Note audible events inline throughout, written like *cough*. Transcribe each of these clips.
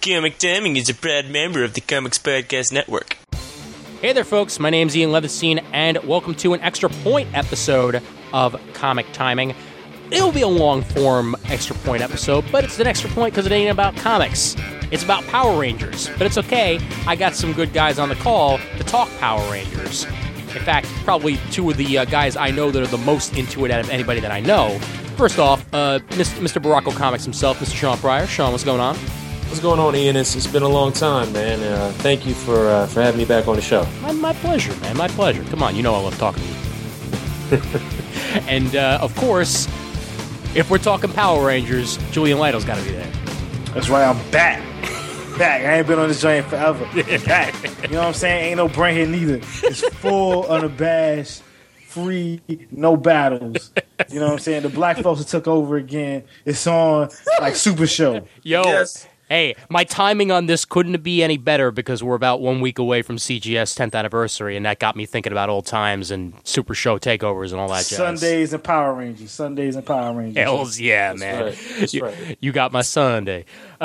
Comic Timing is a proud member of the Comics Podcast Network. Hey there, folks. My name's Ian Levinstein, and welcome to an extra point episode of Comic Timing. It'll be a long form extra point episode, but it's an extra point because it ain't about comics. It's about Power Rangers, but it's okay. I got some good guys on the call to talk Power Rangers. In fact, probably two of the uh, guys I know that are the most into it out of anybody that I know. First off, uh, Mr. Baracco Comics himself, Mr. Sean Pryor. Sean, what's going on? What's going on, Ian? It's, it's been a long time, man. Uh, thank you for uh, for having me back on the show. My, my, pleasure, man. My pleasure. Come on, you know I love talking to you. *laughs* and uh, of course, if we're talking Power Rangers, Julian Lytle's got to be there. That's right. I'm back. back. I ain't been on this joint forever. *laughs* back. You know what I'm saying? Ain't no brain here neither. It's full, *laughs* unabashed, free, no battles. You know what I'm saying? The black folks took over again. It's on like Super Show. Yo, yes. Hey, my timing on this couldn't be any better because we're about one week away from CGS 10th anniversary, and that got me thinking about old times and Super Show takeovers and all that jazz. Sundays and Power Rangers. Sundays and Power Rangers. Hells yeah, That's man. Right. You, right. you, got my Sunday. *laughs*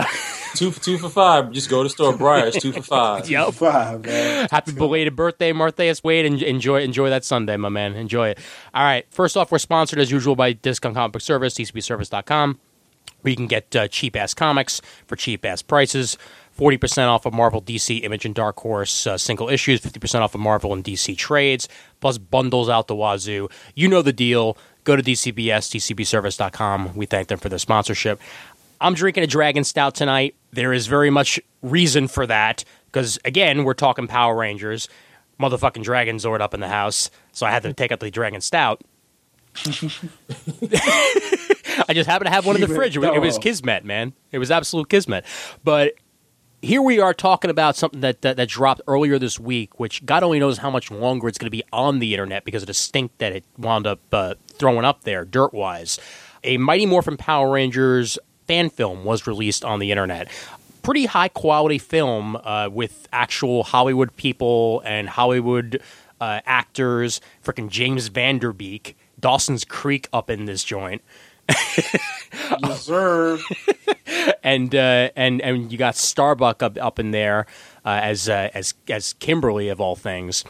two, for, two for five. Just go to store Briar's. Two for five. *laughs* Yep. five, man. Happy belated birthday, Martheus Wade. And enjoy, enjoy that Sunday, my man. Enjoy it. All right. First off, we're sponsored as usual by Discount Comic Book Service, DCBService.com where you can get uh, cheap ass comics for cheap ass prices. 40% off of Marvel, DC, Image, and Dark Horse uh, single issues, 50% off of Marvel and DC trades, plus bundles out the wazoo. You know the deal. Go to DCBS, DCBService.com. We thank them for their sponsorship. I'm drinking a Dragon Stout tonight. There is very much reason for that because, again, we're talking Power Rangers. Motherfucking Dragon Zord up in the house, so I had to take out the Dragon Stout. *laughs* I just happened to have one in the fridge. It was, it was kismet, man. It was absolute kismet. But here we are talking about something that, that, that dropped earlier this week, which God only knows how much longer it's going to be on the internet because of the stink that it wound up uh, throwing up there, dirt wise. A Mighty Morphin Power Rangers fan film was released on the internet. Pretty high quality film uh, with actual Hollywood people and Hollywood uh, actors. Freaking James Van Der Beek, Dawson's Creek up in this joint. *laughs* Reserve. *laughs* and uh, and and you got Starbuck up up in there uh, as uh, as as Kimberly of all things.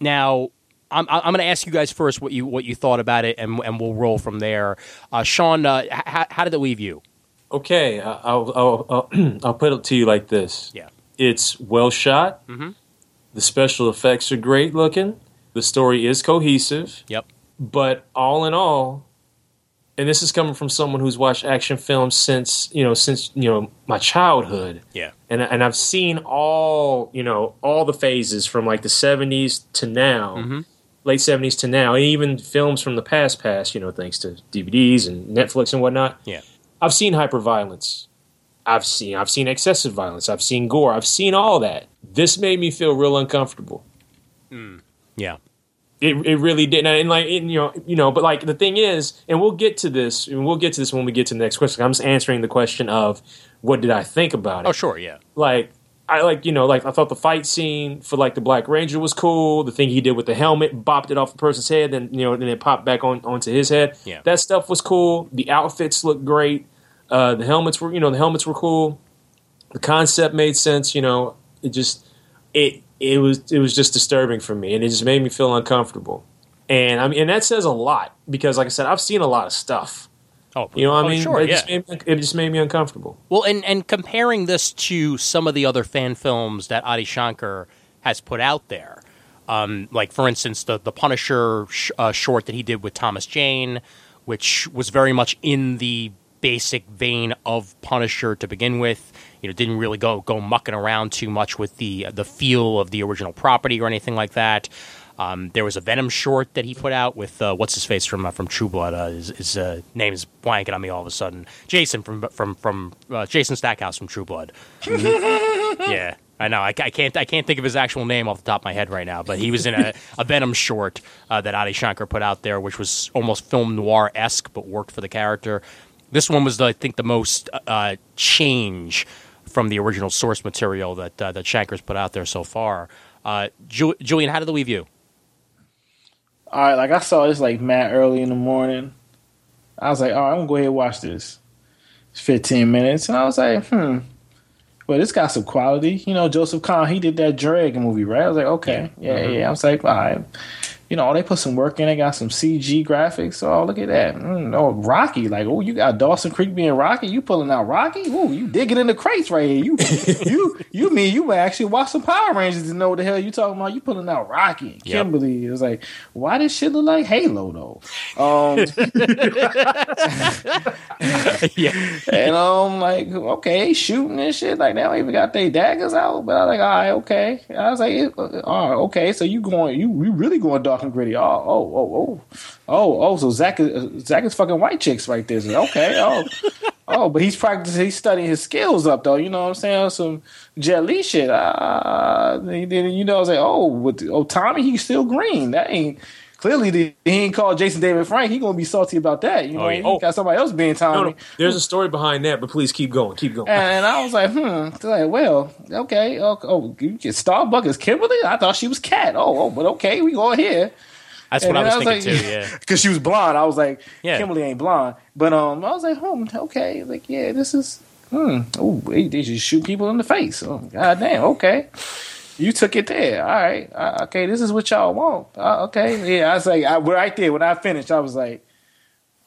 Now, I'm I'm going to ask you guys first what you what you thought about it, and and we'll roll from there. Uh, Sean, uh, h- how did it leave you? Okay, I'll, I'll I'll, *clears throat* I'll put it to you like this. Yeah, it's well shot. Mm-hmm. The special effects are great looking. The story is cohesive. Yep. But all in all, and this is coming from someone who's watched action films since you know since you know my childhood. Yeah, and and I've seen all you know all the phases from like the seventies to now, mm-hmm. late seventies to now, and even films from the past, past you know thanks to DVDs and Netflix and whatnot. Yeah, I've seen hyperviolence. I've seen I've seen excessive violence. I've seen gore. I've seen all that. This made me feel real uncomfortable. Mm. Yeah. It, it really did, and like you know, you know, but like the thing is, and we'll get to this, and we'll get to this when we get to the next question. I'm just answering the question of what did I think about it? Oh, sure, yeah. Like I like you know, like I thought the fight scene for like the Black Ranger was cool. The thing he did with the helmet, bopped it off the person's head, then you know, then it popped back on onto his head. Yeah, that stuff was cool. The outfits looked great. Uh, the helmets were, you know, the helmets were cool. The concept made sense. You know, it just it it was it was just disturbing for me, and it just made me feel uncomfortable. And I mean, and that says a lot because, like I said, I've seen a lot of stuff. Oh, you know what oh, I mean? Sure, it, yeah. just made me, it just made me uncomfortable. Well, and and comparing this to some of the other fan films that Adi Shankar has put out there, um, like for instance the the Punisher sh- uh, short that he did with Thomas Jane, which was very much in the basic vein of Punisher to begin with you know didn't really go go mucking around too much with the the feel of the original property or anything like that. Um, there was a Venom short that he put out with uh, what's his face from uh, from True Blood. Uh, his, his uh, name is blanking on me all of a sudden. Jason from from from uh, Jason Stackhouse from True Blood. *laughs* yeah, I know. I, I, can't. I can't think of his actual name off the top of my head right now. But he was in a, a Venom short uh, that Adi Shankar put out there, which was almost film noir esque, but worked for the character. This one was, I think, the most uh, change from the original source material that uh, that Shankar's put out there so far. Uh, Ju- Julian, how did it leave you? All right, like I saw this like mad early in the morning. I was like, all right, I'm gonna go ahead and watch this. It's 15 minutes, and I was like, hmm. Well, it's got some quality. You know, Joseph Kahn, he did that Dragon movie, right? I was like, okay, yeah, yeah. yeah. I was like, all right you know, they put some work in. They got some CG graphics. Oh, look at that. Mm, oh, Rocky. Like, oh, you got Dawson Creek being Rocky. You pulling out Rocky. Oh, you digging in the crates right here. You, *laughs* you, you mean you actually watch some Power Rangers to know what the hell you talking about? You pulling out Rocky and Kimberly. Yep. It was like, why this shit look like Halo though? Um, yeah. *laughs* *laughs* And I'm like, okay, shooting and shit. Like, they don't even got their daggers out. But I was like, all right, okay. I was like, all right, okay. So you going, you, you really going dark and gritty. Oh, oh, oh, oh, oh, oh. So Zach is Zach is fucking white chicks right there. Okay, oh, oh. But he's practicing. He's studying his skills up though. You know what I'm saying? Some Jet Li shit. Uh, then you know, I was like, oh, with oh Tommy, he's still green. That ain't. Clearly, he ain't called Jason David Frank. He gonna be salty about that. You know, oh, yeah. he oh. got somebody else being Tommy. No, no. There's a story behind that, but please keep going, keep going. And, I was like, hmm. Like, well, okay. Oh, oh you get Starbuck is Kimberly. I thought she was Cat. Oh, oh, but okay, we go here. That's and what I was, I was thinking like, too. Yeah, *laughs* because she was blonde. I was like, yeah. Kimberly ain't blonde. But um, I was like, hmm, okay, like yeah, this is hmm. Oh, they, they just shoot people in the face. Oh, god damn. Okay. You took it there. All right. Uh, okay, this is what y'all want. Uh, okay. Yeah, I was like, I, right there when I finished, I was like,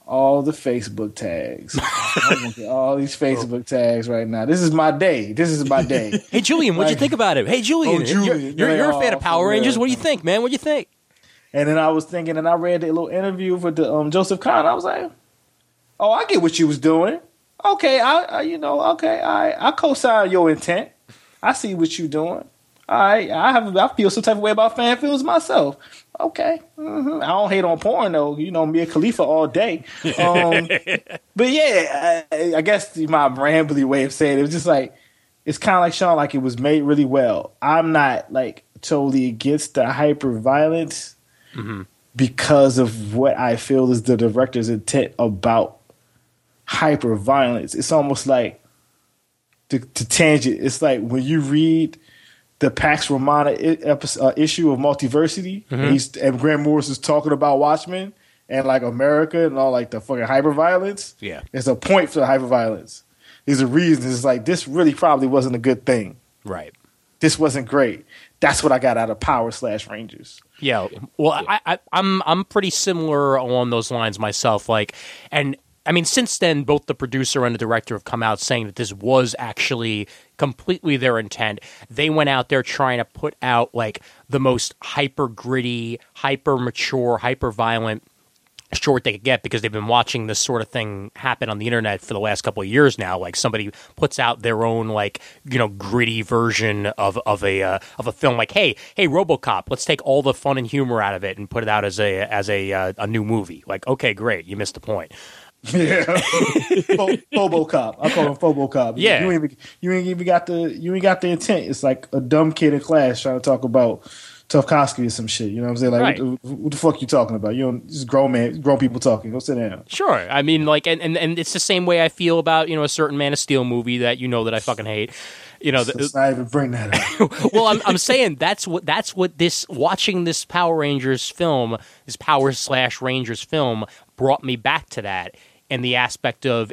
all the Facebook tags. *laughs* all these Facebook tags right now. This is my day. This is my day. *laughs* hey, Julian, what'd you think about it? Hey, Julian, oh, Julian you're, you're, you're a fan of Power Rangers. What do you think, man? What do you think? And then I was thinking, and I read a little interview for the um, Joseph Kahn. I was like, oh, I get what you was doing. Okay, I, I you know, okay, I I co-sign your intent. I see what you doing. Right, I have I feel some type of way about fan films myself. Okay, mm-hmm. I don't hate on porn though. You know, Mia Khalifa all day. *laughs* Um, but yeah, I, I, guess my rambly way of saying it, it was just like it's kind of like Sean, like it was made really well. I'm not like totally against the hyper violence mm-hmm. because of what I feel is the director's intent about hyper violence. It's almost like to, to tangent. It's like when you read the Pax Romana episode, uh, issue of Multiversity, mm-hmm. and, he's, and Grant Morris is talking about Watchmen and like America and all like the fucking hyper violence. Yeah, there's a point for the hyper violence. There's a reason. It's like this really probably wasn't a good thing. Right. This wasn't great. That's what I got out of Power slash Rangers. Yeah. Well, I, I, I'm I'm pretty similar along those lines myself. Like, and I mean, since then, both the producer and the director have come out saying that this was actually completely their intent. They went out there trying to put out like the most hyper gritty, hyper mature, hyper violent short they could get because they've been watching this sort of thing happen on the internet for the last couple of years now. Like somebody puts out their own like you know gritty version of of a uh, of a film. Like hey hey RoboCop, let's take all the fun and humor out of it and put it out as a as a uh, a new movie. Like okay great, you missed the point. *laughs* Yeah, Phobocop. I call him Phobocop. Yeah, you ain't even you ain't even got the you ain't got the intent. It's like a dumb kid in class trying to talk about Tarkovsky or some shit. You know what I'm saying? Like, right. what, the, what, the, fuck you talking about? You know, just grown man, grown people talking. Go sit down. Sure. I mean, like, and, and, and it's the same way I feel about you know a certain Man of Steel movie that you know that I fucking hate. You know, let's not even bring that up. *laughs* well, I'm I'm saying that's what that's what this watching this Power Rangers film, this Power slash Rangers film, brought me back to that and the aspect of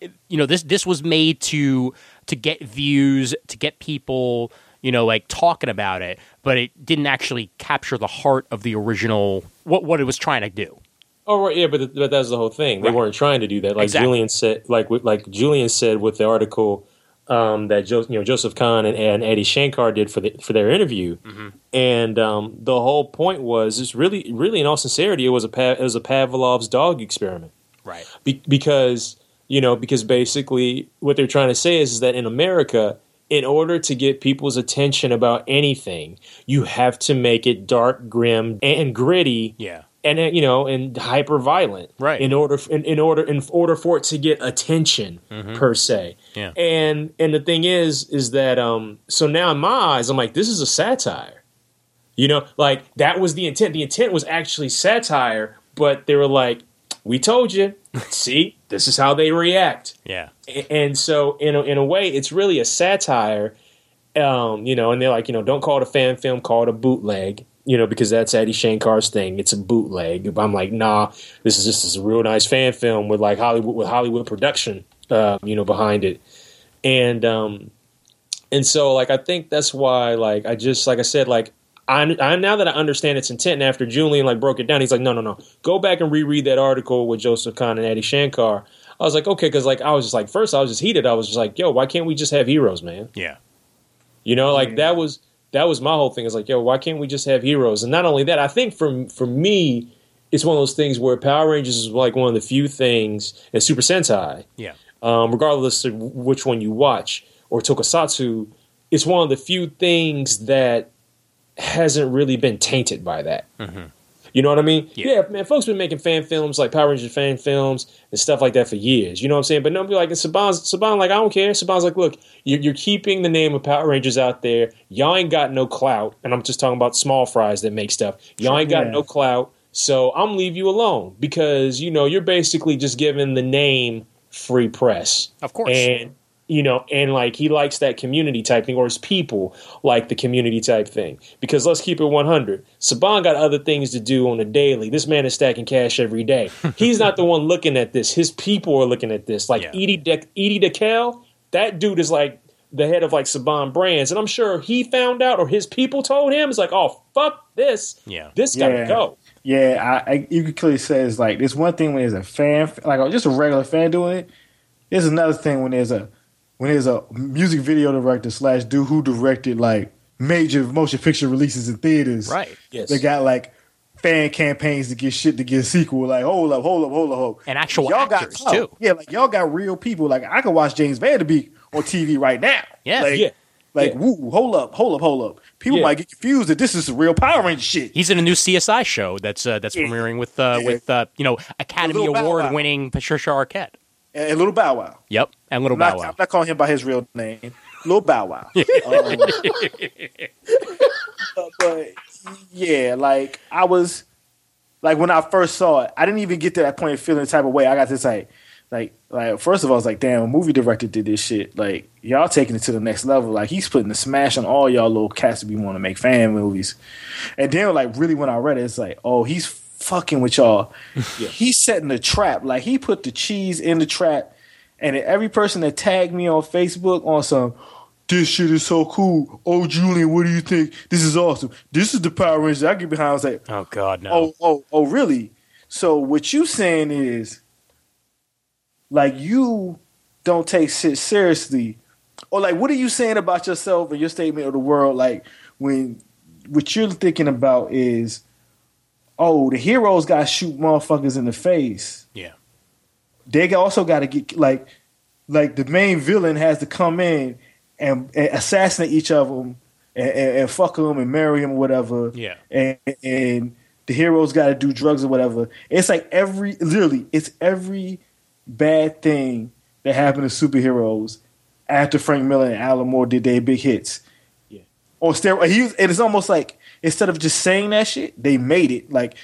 you know this this was made to to get views to get people you know, like talking about it, but it didn't actually capture the heart of the original what what it was trying to do. Oh right, yeah, but but that's the whole thing. They right. weren't trying to do that. Like exactly. Julian said, like like Julian said with the article um, that jo- you know Joseph Kahn and, and, Adi Shankar did for the for their interview, mm-hmm. and um, the whole point was it's really really in all sincerity it was a it was a Pavlov's dog experiment, right? Be- because you know because basically what they're trying to say is, is that in America in order to get people's attention about anything, you have to make it dark, grim, and gritty. Yeah. And uh, you know, and hyper violent, right? In order, in, in order, in order for it to get attention, mm-hmm. per se. Yeah. And and the thing is, is that um, so now in my eyes, I'm like, this is a satire. You know, like that was the intent. The intent was actually satire, but they were like, we told you. *laughs* See, this is how they react. Yeah. And so, in a, in a way, it's really a satire. Um, you know, and they're like, you know, don't call it a fan film, call it a bootleg. You know, because that's Adi Shankar's thing. It's a bootleg. I'm like, nah, this is just this is a real nice fan film with like Hollywood with Hollywood production, uh, you know, behind it. And um, And so, like, I think that's why, like, I just, like I said, like, I, I now that I understand its intent, and after Julian like broke it down, he's like, no, no, no, go back and reread that article with Joseph Kahn and Adi Shankar. I was like, okay, because like I was just like, first I was just heated. I was just like, yo, why can't we just have heroes, man? Yeah. You know, like that was that was my whole thing. Is like, yo, why can't we just have heroes? And not only that, I think for for me, it's one of those things where Power Rangers is like one of the few things, and Super Sentai, Yeah. um, regardless of which one you watch, or Tokusatsu, it's one of the few things that hasn't really been tainted by that. You know what I mean? Yeah. Yeah. man. Folks been making fan films like Power Rangers fan films and stuff like that for years. You know what I'm saying? But nobody like Saban's Saban like I don't care. Saban's like, look, you're, you're keeping the name of Power Rangers out there. Y'all ain't got no clout, and I'm just talking about small fries that make stuff. Y'all ain't got Yeah. no clout, so I'm leave you alone because you know you're basically just giving the name free press. Of course. And you know, and like he likes that community type thing, or his people like the community type thing. Because let's keep it 100. Saban got other things to do on a daily. This man is stacking cash every day. *laughs* He's not the one looking at this. His people are looking at this. Like Yeah. Elie, De- Elie Dekel, that dude is like the head of like Saban Brands. And I'm sure he found out, or his people told him, it's like, oh, fuck this. Yeah. This got to Yeah. go. Yeah, I, I you could clearly say it's like there's one thing when there's a fan, like just a regular fan doing it. There's another thing when there's a when there's a music video director slash dude who directed like major motion picture releases in theaters. Right. Yes. They got like fan campaigns to get shit to get a sequel. Like hold up, hold up, hold up, hold. up. And actual y'all actors, got too. Yeah, like y'all got real people. Like I can watch James Van Der Beek on TV right now. Yeah. like, Yeah. Like Yeah. woo, hold up, hold up, hold up. People Yeah. might get confused that this is real Power Ranger shit. He's in a new CSI show that's uh, that's Yeah. premiering with uh, Yeah. with uh, you know Academy Little Bow Wow. Award winning Patricia Arquette. And, Little Bow Wow. Yep, and Little I'm not, Bow Wow. I'm not calling him by his real name, Little Bow Wow. *laughs* Um, *laughs* but, but, yeah, like I was, like when I first saw it, I didn't even get to that point of feeling the type of way. I got this like, like, like first of all, I was like, damn, a movie director did this shit. Like y'all taking it to the next level. Like he's putting the smash on all y'all little cats to be want to make fan movies. And then like really when I read it, it's like, oh, he's fucking with y'all. *laughs* He's setting the trap. Like he put the cheese in the trap. And every person that tagged me on Facebook on some, this shit is so cool. Oh, Julian, what do you think? This is awesome. This is the Power Rangers I get behind. I was like, Oh God, no. oh, oh, oh, really? So what you saying is, like, you don't take shit seriously, or like, what are you saying about yourself and your statement of the world? Like, when what you're thinking about is, oh, the heroes got to shoot motherfuckers in the face yeah, they also got to get like like the main villain has to come in and, and assassinate each of them and, and, and fuck them and marry them or whatever. Yeah. and, and the heroes got to do drugs or whatever. It's like every literally, it's every bad thing that happened to superheroes after Frank Miller and Alan Moore did their big hits. Yeah. On steroids, he was, and it's almost like instead of just saying that shit, they made it like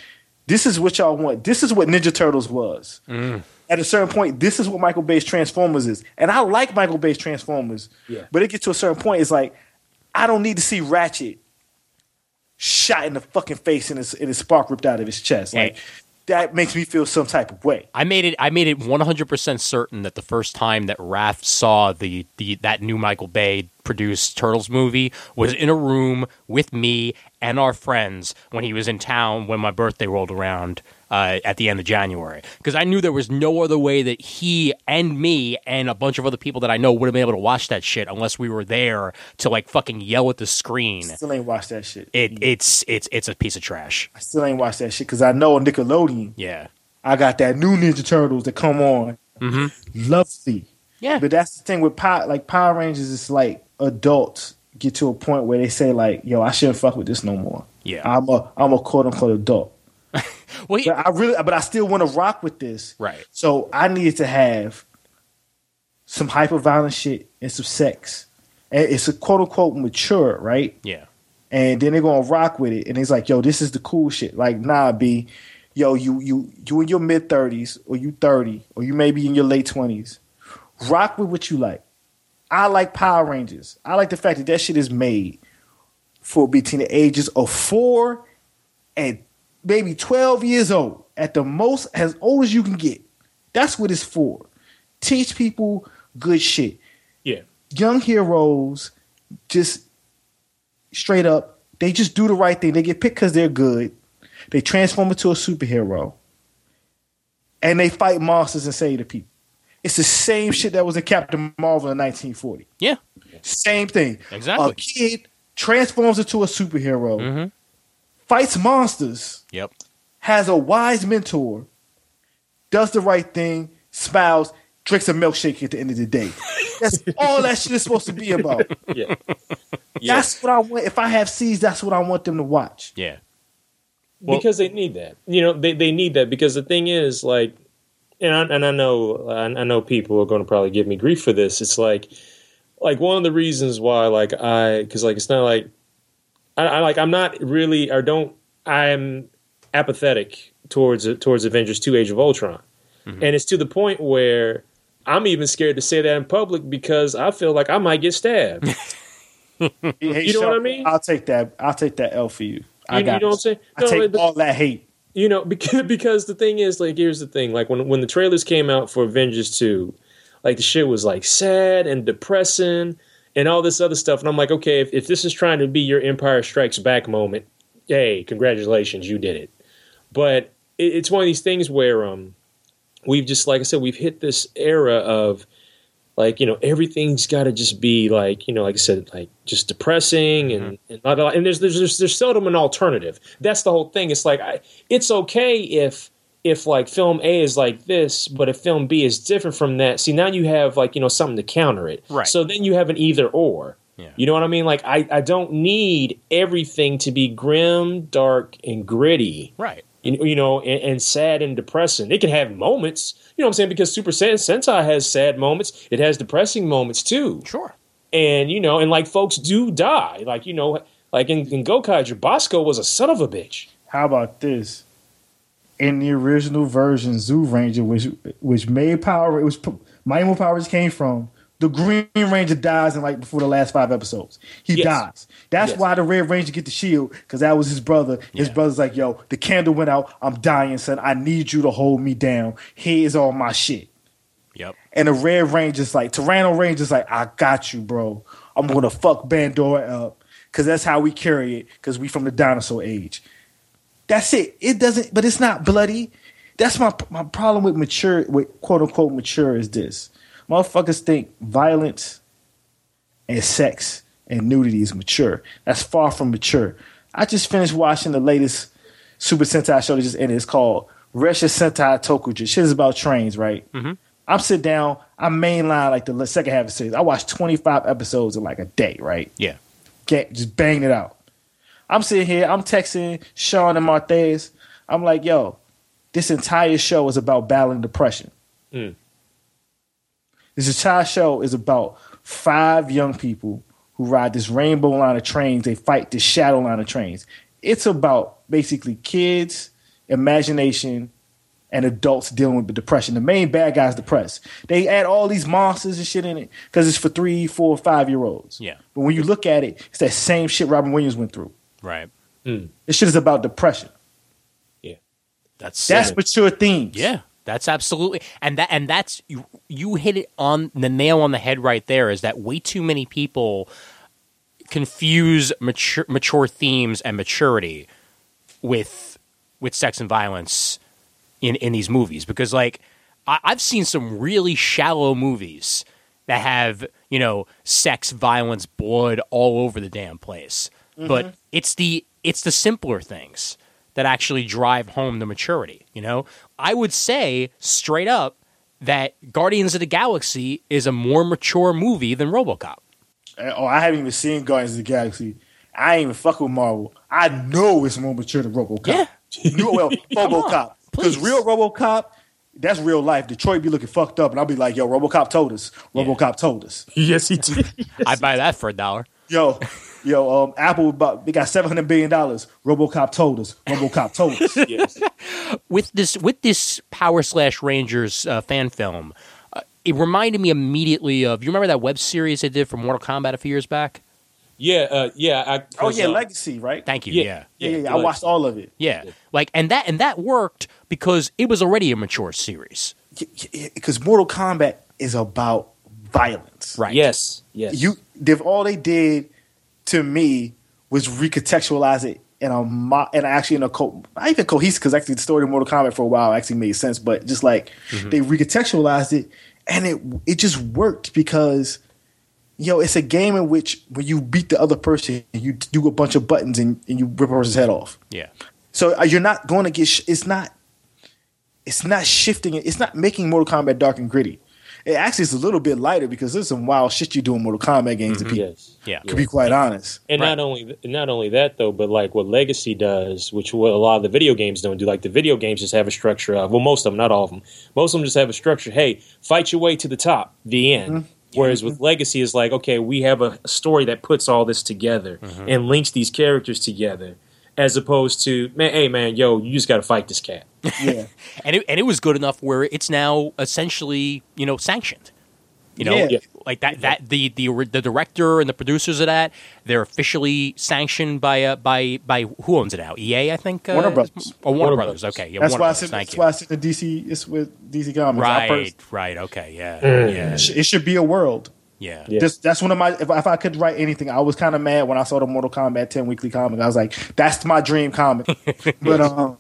this is what y'all want. This is what Ninja Turtles was mm. at a certain point, this is what Michael Bay's Transformers is. And I like Michael Bay's Transformers. Yeah. But it gets to a certain point, it's like, I don't need to see Ratchet shot in the fucking face and his, and his spark ripped out of his chest. Like. That makes me feel some type of way. I made it. I made it 100 percent certain that the first time that Raph saw the, the that new Michael Bay produced Turtles movie was in a room with me and our friends when he was in town when my birthday rolled around uh, at the end of January. Because I knew there was no other way that he and me and a bunch of other people that I know would have been able to watch that shit unless we were there to like fucking yell at the screen. Still ain't watched that shit. It it's it's it's a piece of trash. I still ain't watched that shit because I know on Nickelodeon, Yeah. I got that new Ninja Turtles that come on. Love Lovely. Yeah. But that's the thing with Power, like Power Rangers. It's like adults get to a point where they say like, "Yo, I shouldn't fuck with this no more." Yeah. I'm a I'm a quote unquote adult. *laughs* Well, he- But I really, but I still want to rock with this. Right. So I needed to have some hyper violent shit and some sex. And it's a quote unquote mature, right? yeah. and then they're gonna rock with it. And it's like, yo, this is the cool shit. Like, nah, B, yo, you you you in your mid thirties, or you thirty, or you maybe in your late twenties. Rock with what you like. I like Power Rangers. I like the fact that that shit is made for between the ages of four and maybe twelve years old, at the most, as old as you can get. That's what it's for. Teach people good shit Yeah. young heroes just straight up, they just do the right thing. They get picked because they're good. They transform into a superhero, and they fight monsters and save the people. It's the same shit that was in Captain Marvel in 1940. Yeah. Same thing. Exactly. A kid transforms into a superhero, Mhm. Fights monsters, Yep. has a wise mentor, does the right thing, smiles, drinks a milkshake at the end of the day. That's *laughs* all that shit is supposed to be about. *laughs* Yeah. Yeah. That's what I want. If I have seeds, that's what I want them to watch. Yeah. Well- because they need that. You know, they, they need that because the thing is, like, and I, and I know I, I know people are going to probably give me grief for this. It's like, like one of the reasons why, like, I because like it's not like I, I like I'm not really or don't I'm apathetic towards towards Avengers Two: Age of Ultron, mm-hmm. and it's to the point where I'm even scared to say that in public because I feel like I might get stabbed. *laughs* Hey, You know what I mean? I'll take that. I'll take that L for you. I You- got you know it. what I'm saying? I take but- all that hate. you know *laughs* because because the thing is like here's the thing like when when the trailers came out for Avengers 2 like the shit was like sad and depressing and all this other stuff and I'm like okay if, if this is trying to be your Empire Strikes Back moment hey congratulations you did it but it, it's one of these things where um we've just like I said we've hit this era of like you know everything's got to just be like you know like I said like just depressing and and, not a lot, and there's, there's there's there's seldom an alternative. That's the whole thing. It's like I, it's okay if if like film A is like this, but if film B is different from that. See now you have like you know something to counter it. Right. So then you have an either or. Yeah. You know what I mean? Like I I don't need everything to be grim, dark, and gritty Right. you, you know, and, and sad and depressing. It can have moments, you know what I'm saying? Because Super Sen- Sentai has sad moments. It has depressing moments too. Sure. And, you know, and like folks do die. Like, you know, like in, in Gokaiger, Basco was a son of a bitch. How about this? In the original version, Zyuranger, which which made Power, it was Mighty Morphin Power Rangers came from, the Green Ranger dies in like before the last five episodes. He Yes. dies. That's Yes. why the Red Ranger get the shield because that was his brother. His Yeah. brother's like, "Yo, the candle went out. I'm dying, son. I need you to hold me down. Here's all my shit." Yep. And the Red Ranger's like, Tyranno Ranger's like, I got you, bro. I'm gonna fuck Bandora up. Cause that's how we carry it, because we from the dinosaur age. That's it. It doesn't but it's not bloody. That's my my problem with mature with quote unquote mature is this. Motherfuckers think violence and sex and nudity is mature. That's far from mature. I just finished watching the latest Super Sentai show that just ended. It's called Ressha Sentai ToQger. Shit is about trains, right? Mm-hmm. I'm sit down. I mainline like the second half of the series. I watched 25 episodes in like a day, right? Yeah. Get just banging it out. I'm sitting here. I'm texting Sean and Martheus. I'm like, yo, this entire show is about battling depression. Mm. This entire show is about five young people who ride this rainbow line of trains. They fight this shadow line of trains. It's about basically kids, imagination, and adults dealing with the depression. The main bad guy's depressed. They add all these monsters and shit in it because it's for three, four, five year olds. Yeah. But when you look at it, it's that same shit Robin Williams went through. Right. Mm. This shit is about depression. Yeah. That's That's mature themes. Yeah, that's absolutely, and that and that's you. You hit it on the nail on the head right there. Is that way too many people confuse mature mature themes and maturity with with sex and violence in in these movies because like I, I've seen some really shallow movies that have you know sex, violence, blood all over the damn place, but mm-hmm. it's the it's the simpler things that actually drive home the maturity. You know, I would say straight up that Guardians of the Galaxy is a more mature movie than RoboCop. Eh, oh, I haven't even seen Guardians of the Galaxy. I ain't even fuck with Marvel. I know it's more mature than RoboCop. Yeah. No, well, *laughs* RoboCop. Because real RoboCop, that's real life. Detroit be looking fucked up, and I'll be like, "Yo, RoboCop told us. RoboCop told us." *laughs* Yes, he did. *laughs* I'd buy that for a dollar. Yo, yo, um, Apple about they got seven hundred billion dollars. RoboCop told us. RoboCop told us. *laughs* yes. with this with this Power Slash Rangers uh, fan film, uh, it reminded me immediately of you remember that web series they did for Mortal Kombat a few years back. Yeah, uh, yeah. I, Oh yeah, uh, Legacy, right? Thank you. Yeah. Yeah. yeah, yeah, yeah. I watched all of it. Yeah. Like and that and that worked because it was already a mature series. because Mortal Kombat is about violence. Right. Yes, yes. You, if all they did to me was recontextualize it in a mo- and actually in a co- not even cohesive because actually the story of Mortal Kombat for a while actually made sense, but just like they recontextualized it and it it just worked because yo, it's a game in which when you beat the other person, you do a bunch of buttons and, and you rip a person's head off. Yeah. So uh, you're not going to get. Sh- it's not. It's not shifting it. It's not making Mortal Kombat dark and gritty. It actually is a little bit lighter because there's some wild shit you do in Mortal Kombat games. To mm-hmm. be, yes. Yeah. to be quite honest. And Right. not only not only that though, but like what Legacy does, which what a lot of the video games don't do. Like the video games just have a structure of well, most of them, not all of them. Most of them just have a structure. Hey, fight your way to the top. The end. Mm-hmm. Whereas mm-hmm. with Legacy is like, okay, we have a story that puts all this together and links these characters together, as opposed to man, hey man, yo, you just got to fight this cat. *laughs* Yeah. and it, and it was good enough where it's now essentially you know sanctioned. You know, Yeah. like that that the, the the director and the producers of that they're officially sanctioned by uh, by by who owns it now? EA, I think. Uh, Warner Brothers. Or Warner, Warner Brothers. Brothers. Okay, yeah. that's Warner why I Brothers, said. Thank That's why I said the DC. It's with DC Comics. Right, right. Okay, yeah, Mm. yeah, it should be a world. Yeah. Yeah. This, that's one of my. If, if I could write anything, I was kind of mad when I saw the Mortal Kombat 10 weekly comic. I was like, that's my dream comic. *laughs* but um,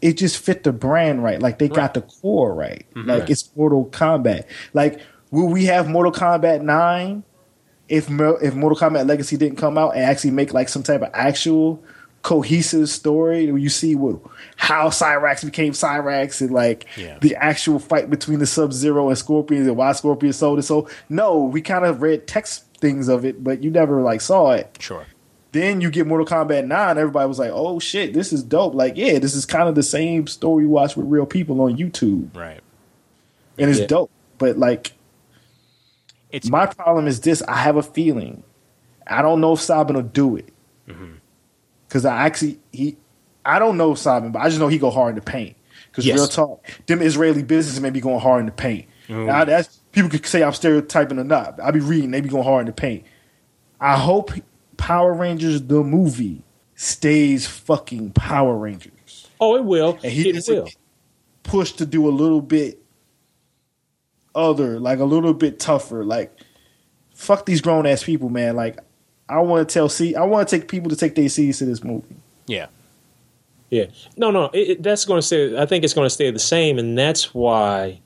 it just fit the brand right. Like they got the core right. Like it's Mortal Kombat. Like will we have Mortal Kombat 9 if if Mortal Kombat Legacy didn't come out and actually make like some type of actual cohesive story where you see what, how Cyrax became Cyrax and like Yeah. the actual fight between the Sub Zero and Scorpions and why Scorpion sold it. So no, we kind of read text things of it, but you never like saw it. Sure. Then you get Mortal Kombat 9, everybody was like, oh shit, this is dope. Like, yeah, this is kind of the same story you watch with real people on YouTube. Right. And it's Yeah. dope. But like It's my problem is this: I have a feeling. I don't know if Saban will do it mm-hmm. Because I actually he. I don't know Simon, but I just know he go hard in the paint. Because Yes. real talk, them Israeli businessmen be going hard in the paint. Mm. Now, that's people could say I'm stereotyping or not. I be reading; they be going hard in the paint. I hope Power Rangers the movie stays fucking Power Rangers, Oh, it will. and he it will. pushed to do a little bit other, like a little bit tougher. Like, fuck these grown ass people, man. Like, I want to tell, see, I want to take people to take their seeds to this movie. yeah. Yeah. No, no. It, it- that's going to stay. I think it's going to stay the same, and that's why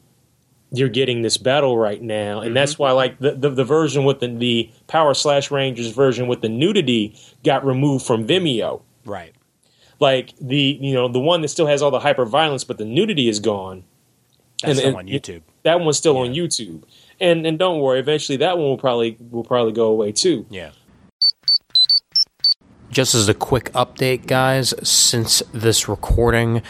you're getting this battle right now, and that's mm-hmm. why like the, the the version with the the Power Slash Rangers version with the nudity got removed from Vimeo. Right. Like the you know the one that still has all the hyper violence, but the nudity is gone. That's And- still and on YouTube. That one's still on YouTube, and and don't worry, eventually that one will probably will probably go away too. Yeah. Just as a quick update, guys, since this recording,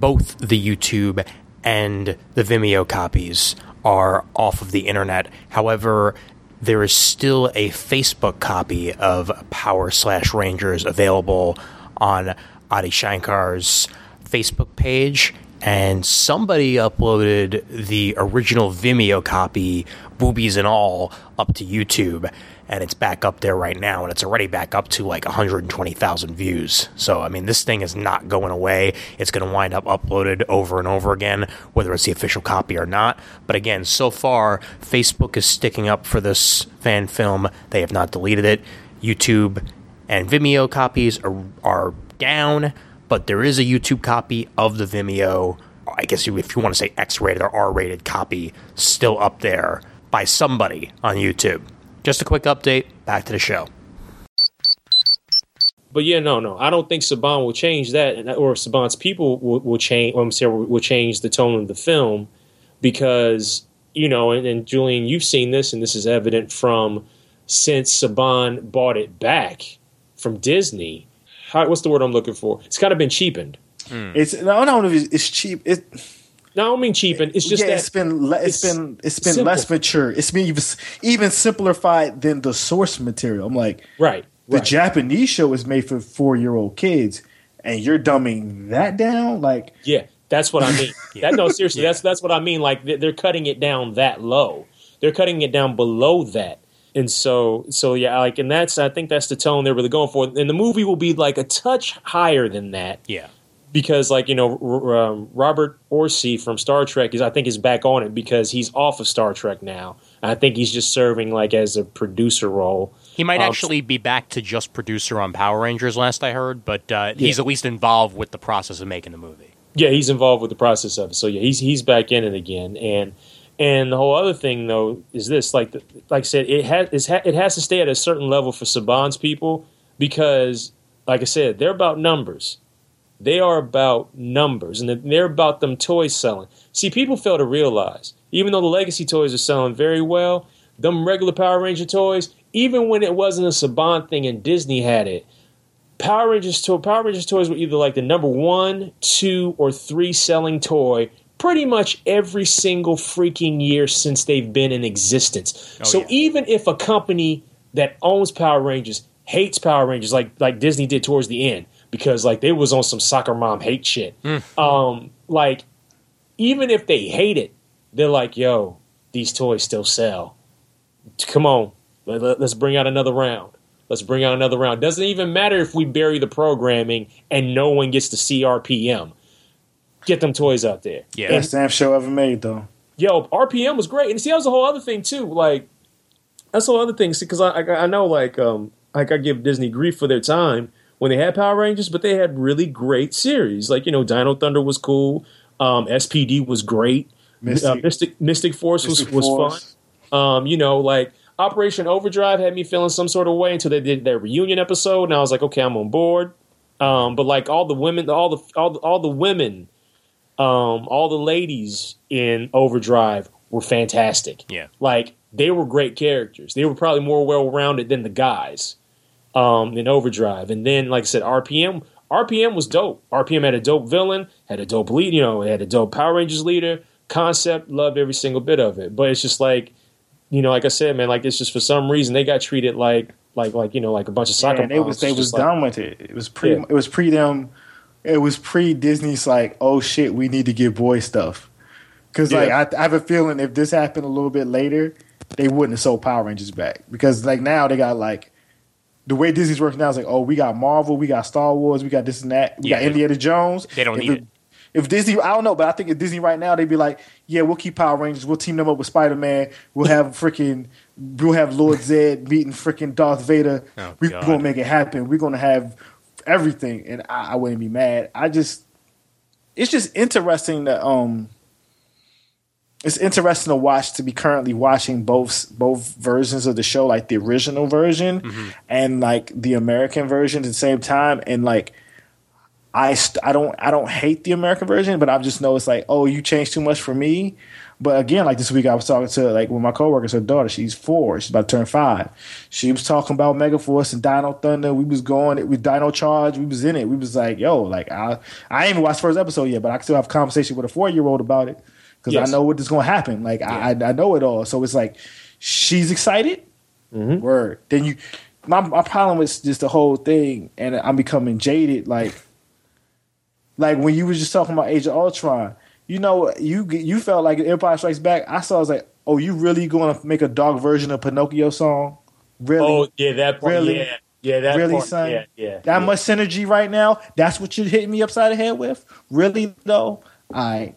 both the YouTube and the Vimeo copies are off of the internet. However, there is still a Facebook copy of Power Slash Rangers available on Adi Shankar's Facebook page, and somebody uploaded the original Vimeo copy, boobies and all, up to YouTube, and it's back up there right now, and it's already back up to like 120,000 views. So, I mean, this thing is not going away. It's going to wind up uploaded over and over again, whether it's the official copy or not. But again, so far, Facebook is sticking up for this fan film. They have not deleted it. YouTube and Vimeo copies are, are down, but there is a YouTube copy of the Vimeo. I guess if you want to say X rated or R rated copy, still up there by somebody on YouTube. Just a quick update. Back to the show. But yeah, no, no, I don't think Saban will change that, or Saban's people will, will change. Or I'm sorry, will will change the tone of the film because you know, and, and Julian, you've seen this, and this is evident from since Saban bought it back from Disney. How, what's the word I'm looking for? It's kind of been cheapened. Hmm. It's I don't know if it's, it's cheap. It, No, I don't mean cheapened. It's just yeah, that it's been le- it's it's been it's been simple. less mature. It's been even, even simplified than the source material. I'm like, right. the right. Japanese show is made for four year old kids, and you're dumbing that down. Like, Yeah, that's what I mean. *laughs* That no, seriously, that's that's what I mean. Like they- they're cutting it down that low. They're cutting it down below that, and so so yeah, like and that's I think that's the tone they're really going for. And the movie will be like a touch higher than that Yeah. Because like you know R- um, Robert Orci from Star Trek is I think is back on it because he's off of Star Trek now. I think he's just serving like as a producer role. He might Um, actually be back to just producer on Power Rangers, last I heard, but uh, he's at least involved with the process of making the movie. Yeah, he's involved with the process of it. So yeah, he's he's back in it again. And and the whole other thing though is this: like the, like I said, it has ha- it has to stay at a certain level for Saban's people because, like I said, they're about numbers. They are about numbers, and they're about them toys selling. See, people fail to realize, even though the legacy toys are selling very well, them regular Power Ranger toys, even when it wasn't a Saban thing and Disney had it, Power Rangers toy Power Rangers toys were either like the number one, two, or three selling toy pretty much every single freaking year since they've been in existence. Oh, so yeah. even if a company that owns Power Rangers hates Power Rangers like like Disney did towards the end because like they was on some soccer mom hate shit. Um like even if they hate it, they're like, "Yo, these toys still sell. Come on. Let, let- let's bring out another round." Let's bring out another round. Doesn't even matter if we bury the programming and no one gets to see RPM. Get them toys out there. Yeah. Best damn show ever made, though. Yo, RPM was great, and see that was a whole other thing too. Like that's the whole other thing. because I, I I know like um like I give Disney grief for their time when they had Power Rangers, but they had really great series. Like you know, Dino Thunder was cool. Um, SPD was great. Mystic- uh, Mystic Mystic Force was Mystic was Force. fun. Um, you know, like Operation Overdrive had me feeling some sort of way until they did their reunion episode, and I was like, okay, I'm on board. Um, but like all the women, all the all the, all the women, um, all the ladies in Overdrive were fantastic. Yeah. like they were great characters. They were probably more well rounded than the guys um, in Overdrive. And then, like I said, RPM. RPM was dope. RPM had a dope villain, had a dope lead. You know, it had a dope Power Rangers leader. Concept, loved every single bit of it. But it's just like, you know, like I said, man, like it's just for some reason they got treated like, like, like you know, like a bunch of soccer. Yeah, they was they was like- done with it. It was pre Yeah. it was pre them. It was pre Disney's like, oh shit, we need to get boy stuff. Because like I, I have a feeling if this happened a little bit later, they wouldn't have sold Power Rangers back. Because like now they got like the way Disney's working now is like, oh, we got Marvel, we got Star Wars, we got this and that, we Yeah, got Indiana Jones. they don't If need it. If Disney, I don't know, but I think if Disney right now, they'd be like, yeah, we'll keep Power Rangers, we'll team them up with Spider Man, we'll have freaking, we'll have Lord Zedd meeting freaking Darth Vader. Oh, We're gonna make it happen. We're gonna have everything, and I, I wouldn't be mad. I just, it's just interesting that um, it's interesting to watch to be currently watching both both versions of the show, like the original version Mm-hmm. and like the American version at the same time, and like. I, st- I don't I don't hate the American version, but I just know it's like, oh, you changed too much for me. But again, like this week, I was talking to like one of my coworkers, her daughter, she's four, she's about to turn five. She was talking about Megaforce and Dino Thunder. We was going it with Dino Charge. We was in it. We was like, yo, like I I ain't even watched the first episode yet, but I still have a conversation with a four year old about it because Yes. I know what is going to happen. Like I I know it all. So it's like she's excited. Mm-hmm. Word. Then you, my my problem is just the whole thing, and I'm becoming jaded. Like like when you was just talking about Age of Ultron, you know, you you felt like Empire Strikes Back. I saw, I was like, oh, you really going to make a dog version of Pinocchio song? Really? Oh yeah, that part. Really? Yeah, yeah, that really, part. son? Yeah, yeah. That yeah. much synergy right now? That's what you're hitting me upside the head with? Really though? I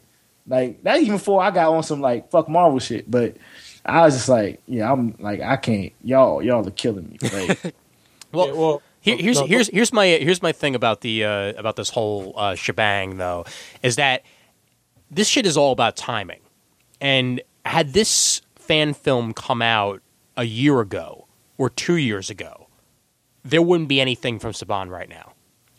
like that even before I got on some like fuck Marvel shit, but I was just like, yeah, I'm like I can't. Y'all, y'all are killing me. Like, *laughs* *laughs* Well, Yeah, well, Here, here's no, here's here's my here's my thing about the uh, about this whole uh, shebang though is that this shit is all about timing, and had this fan film come out a year ago or two years ago, there wouldn't be anything from Saban right now.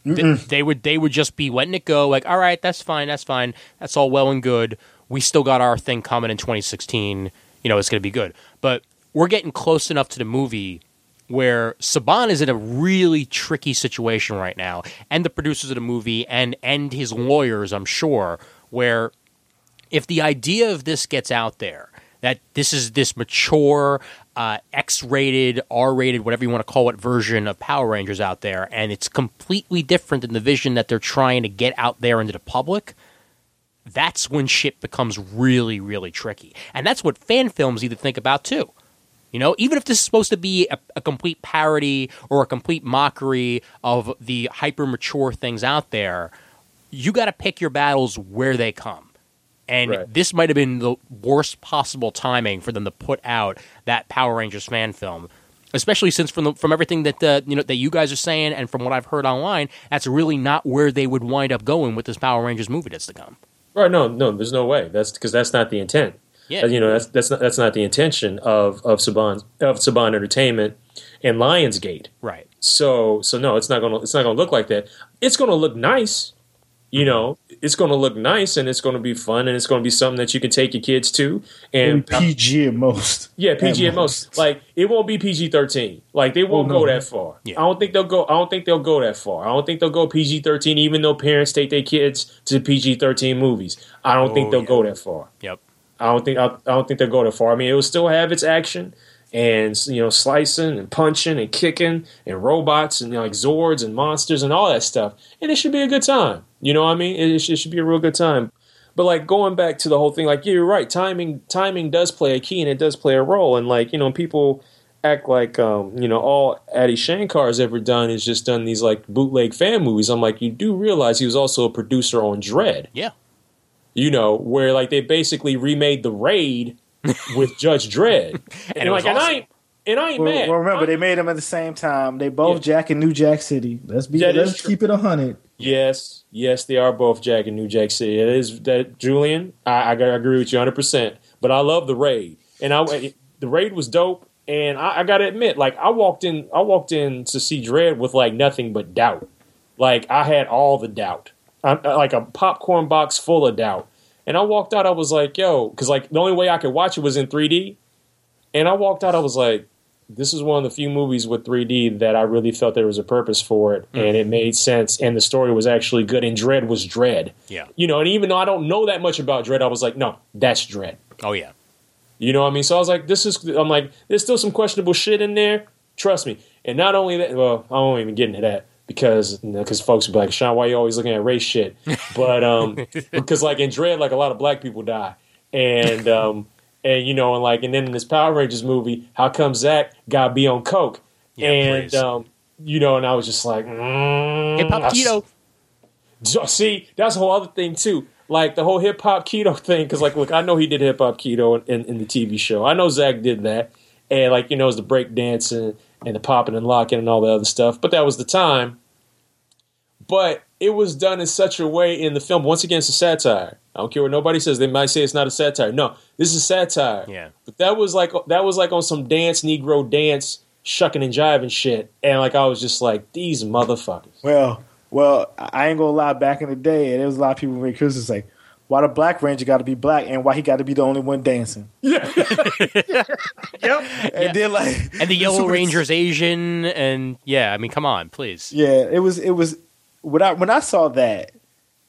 Th- they would they would just be letting it go like all right that's fine that's fine. That's all well and good. We still got our thing coming in 2016 you know it's going to be good. But we're getting close enough to the movie where Saban is in a really tricky situation right now and the producers of the movie and and his lawyers I'm sure where if the idea of this gets out there that this is this mature uh, x-rated r-rated whatever you want to call it version of power rangers out there and it's completely different than the vision that they're trying to get out there into the public that's when shit becomes really really tricky and that's what fan films either think about too you know, even if this is supposed to be a, a complete parody or a complete mockery of the hyper mature things out there, you got to pick your battles where they come. And Right. this might have been the worst possible timing for them to put out that Power Rangers fan film. Especially since from the, from everything that uh, you know that you guys are saying and from what I've heard online, that's really not where they would wind up going with this Power Rangers movie that's to come. Right? No, no, there's no way. That's because that's not the intent. Yeah. You know, that's that's not that's not the intention of of Saban of Saban Entertainment and Lionsgate. Right. So so no, it's not gonna it's not gonna look like that. It's gonna look nice. You know, it's gonna look nice and it's gonna be fun and it's gonna be something that you can take your kids to and Maybe PG at most. Yeah, PG at most. Like it won't be PG thirteen. Like they won't Oh, no. go that far. Yeah. I don't think they'll go. I don't think they'll go that far. I don't think they'll go PG thirteen. Even though parents take their kids to PG thirteen movies, I don't think Oh, they'll yeah. go that far. Yep. I don't think. I, I don't think they'll go that far. I mean, it will still have its action and you know slicing and punching and kicking and robots and like Zords and monsters and all that stuff, and it should be a good time. You know what I mean? It, should- it should be a real good time. But like going back to the whole thing, like yeah, you're right. Timing timing does play a key and it does play a role. And like you know, people act like um, you know all Adi Shankar has ever done is just done these like bootleg fan movies. I'm like, you do realize he was also a producer on Dredd Yeah. you know, where like they basically remade the raid *laughs* with Judge Dredd, and, And it was like, and I awesome. ain't, and I ain't Well, mad. well, remember, I- they made them at the same time. They both Yeah. Jack in New Jack City. Let's be That is let's keep it a hundred. Yes, yes, they are both Jack and New Jack City. It is that Julian. I, I agree with you 100. percent But I love the raid, and I the raid was dope. And I, I gotta admit, like I walked in, I walked in to see Dredd with like nothing but doubt. Like I had all the doubt, I, I- uh, like a popcorn box full of doubt. And I walked out, I was like, yo, because like the only way I could watch it was in 3D. And I walked out, I was like, this is one of the few movies with 3D that I really felt there was a purpose for it, and it made sense, and the story was actually good, and Dredd was Dredd. Yeah. You know, and even though I don't know that much about Dredd, I was like, no, that's Dredd. Oh yeah. You know what I mean? So I was like, this is, I'm like, there's still some questionable shit in there. Trust me. And not only that, well, I won't even get into that because, you know, because folks be like, Sean, why you always looking at race shit? *laughs* But, um, because like in Dredd, like a lot of black people die. And, um, and you know, and like, and then in this Power Rangers movie, how come Zach got to be on Coke? Yeah, and, please. um, you know, and I was just like, mm, Hip hop kido. so, See, that's a whole other thing too. Like the whole hip hop kido *laughs* thing, because like, look, I know he did hip hop kido in, in, in the TV show. I know Zach did that, and like you know, it was the break dancing and the popping and locking and all the other stuff. But that was the time. But it was done in such a way in the film. Once again, it's a satire. I don't care what nobody says. They might say it's not a satire. No, this is satire. Yeah. But that was like that was like on some dance Negro dance shucking and jiving shit, and like I was just like these motherfuckers. Well, well, I ain't gonna lie. Back in the day, there was a lot of people who made criticisms like, "Why the Black Ranger got to be black, and why he got to be the only one dancing?" *laughs* Yeah. *laughs* Yep. And then like, And the *laughs* Yellow Ranger's Asian, and yeah, I mean, come on, please. Yeah, it was. It was when I when I saw that,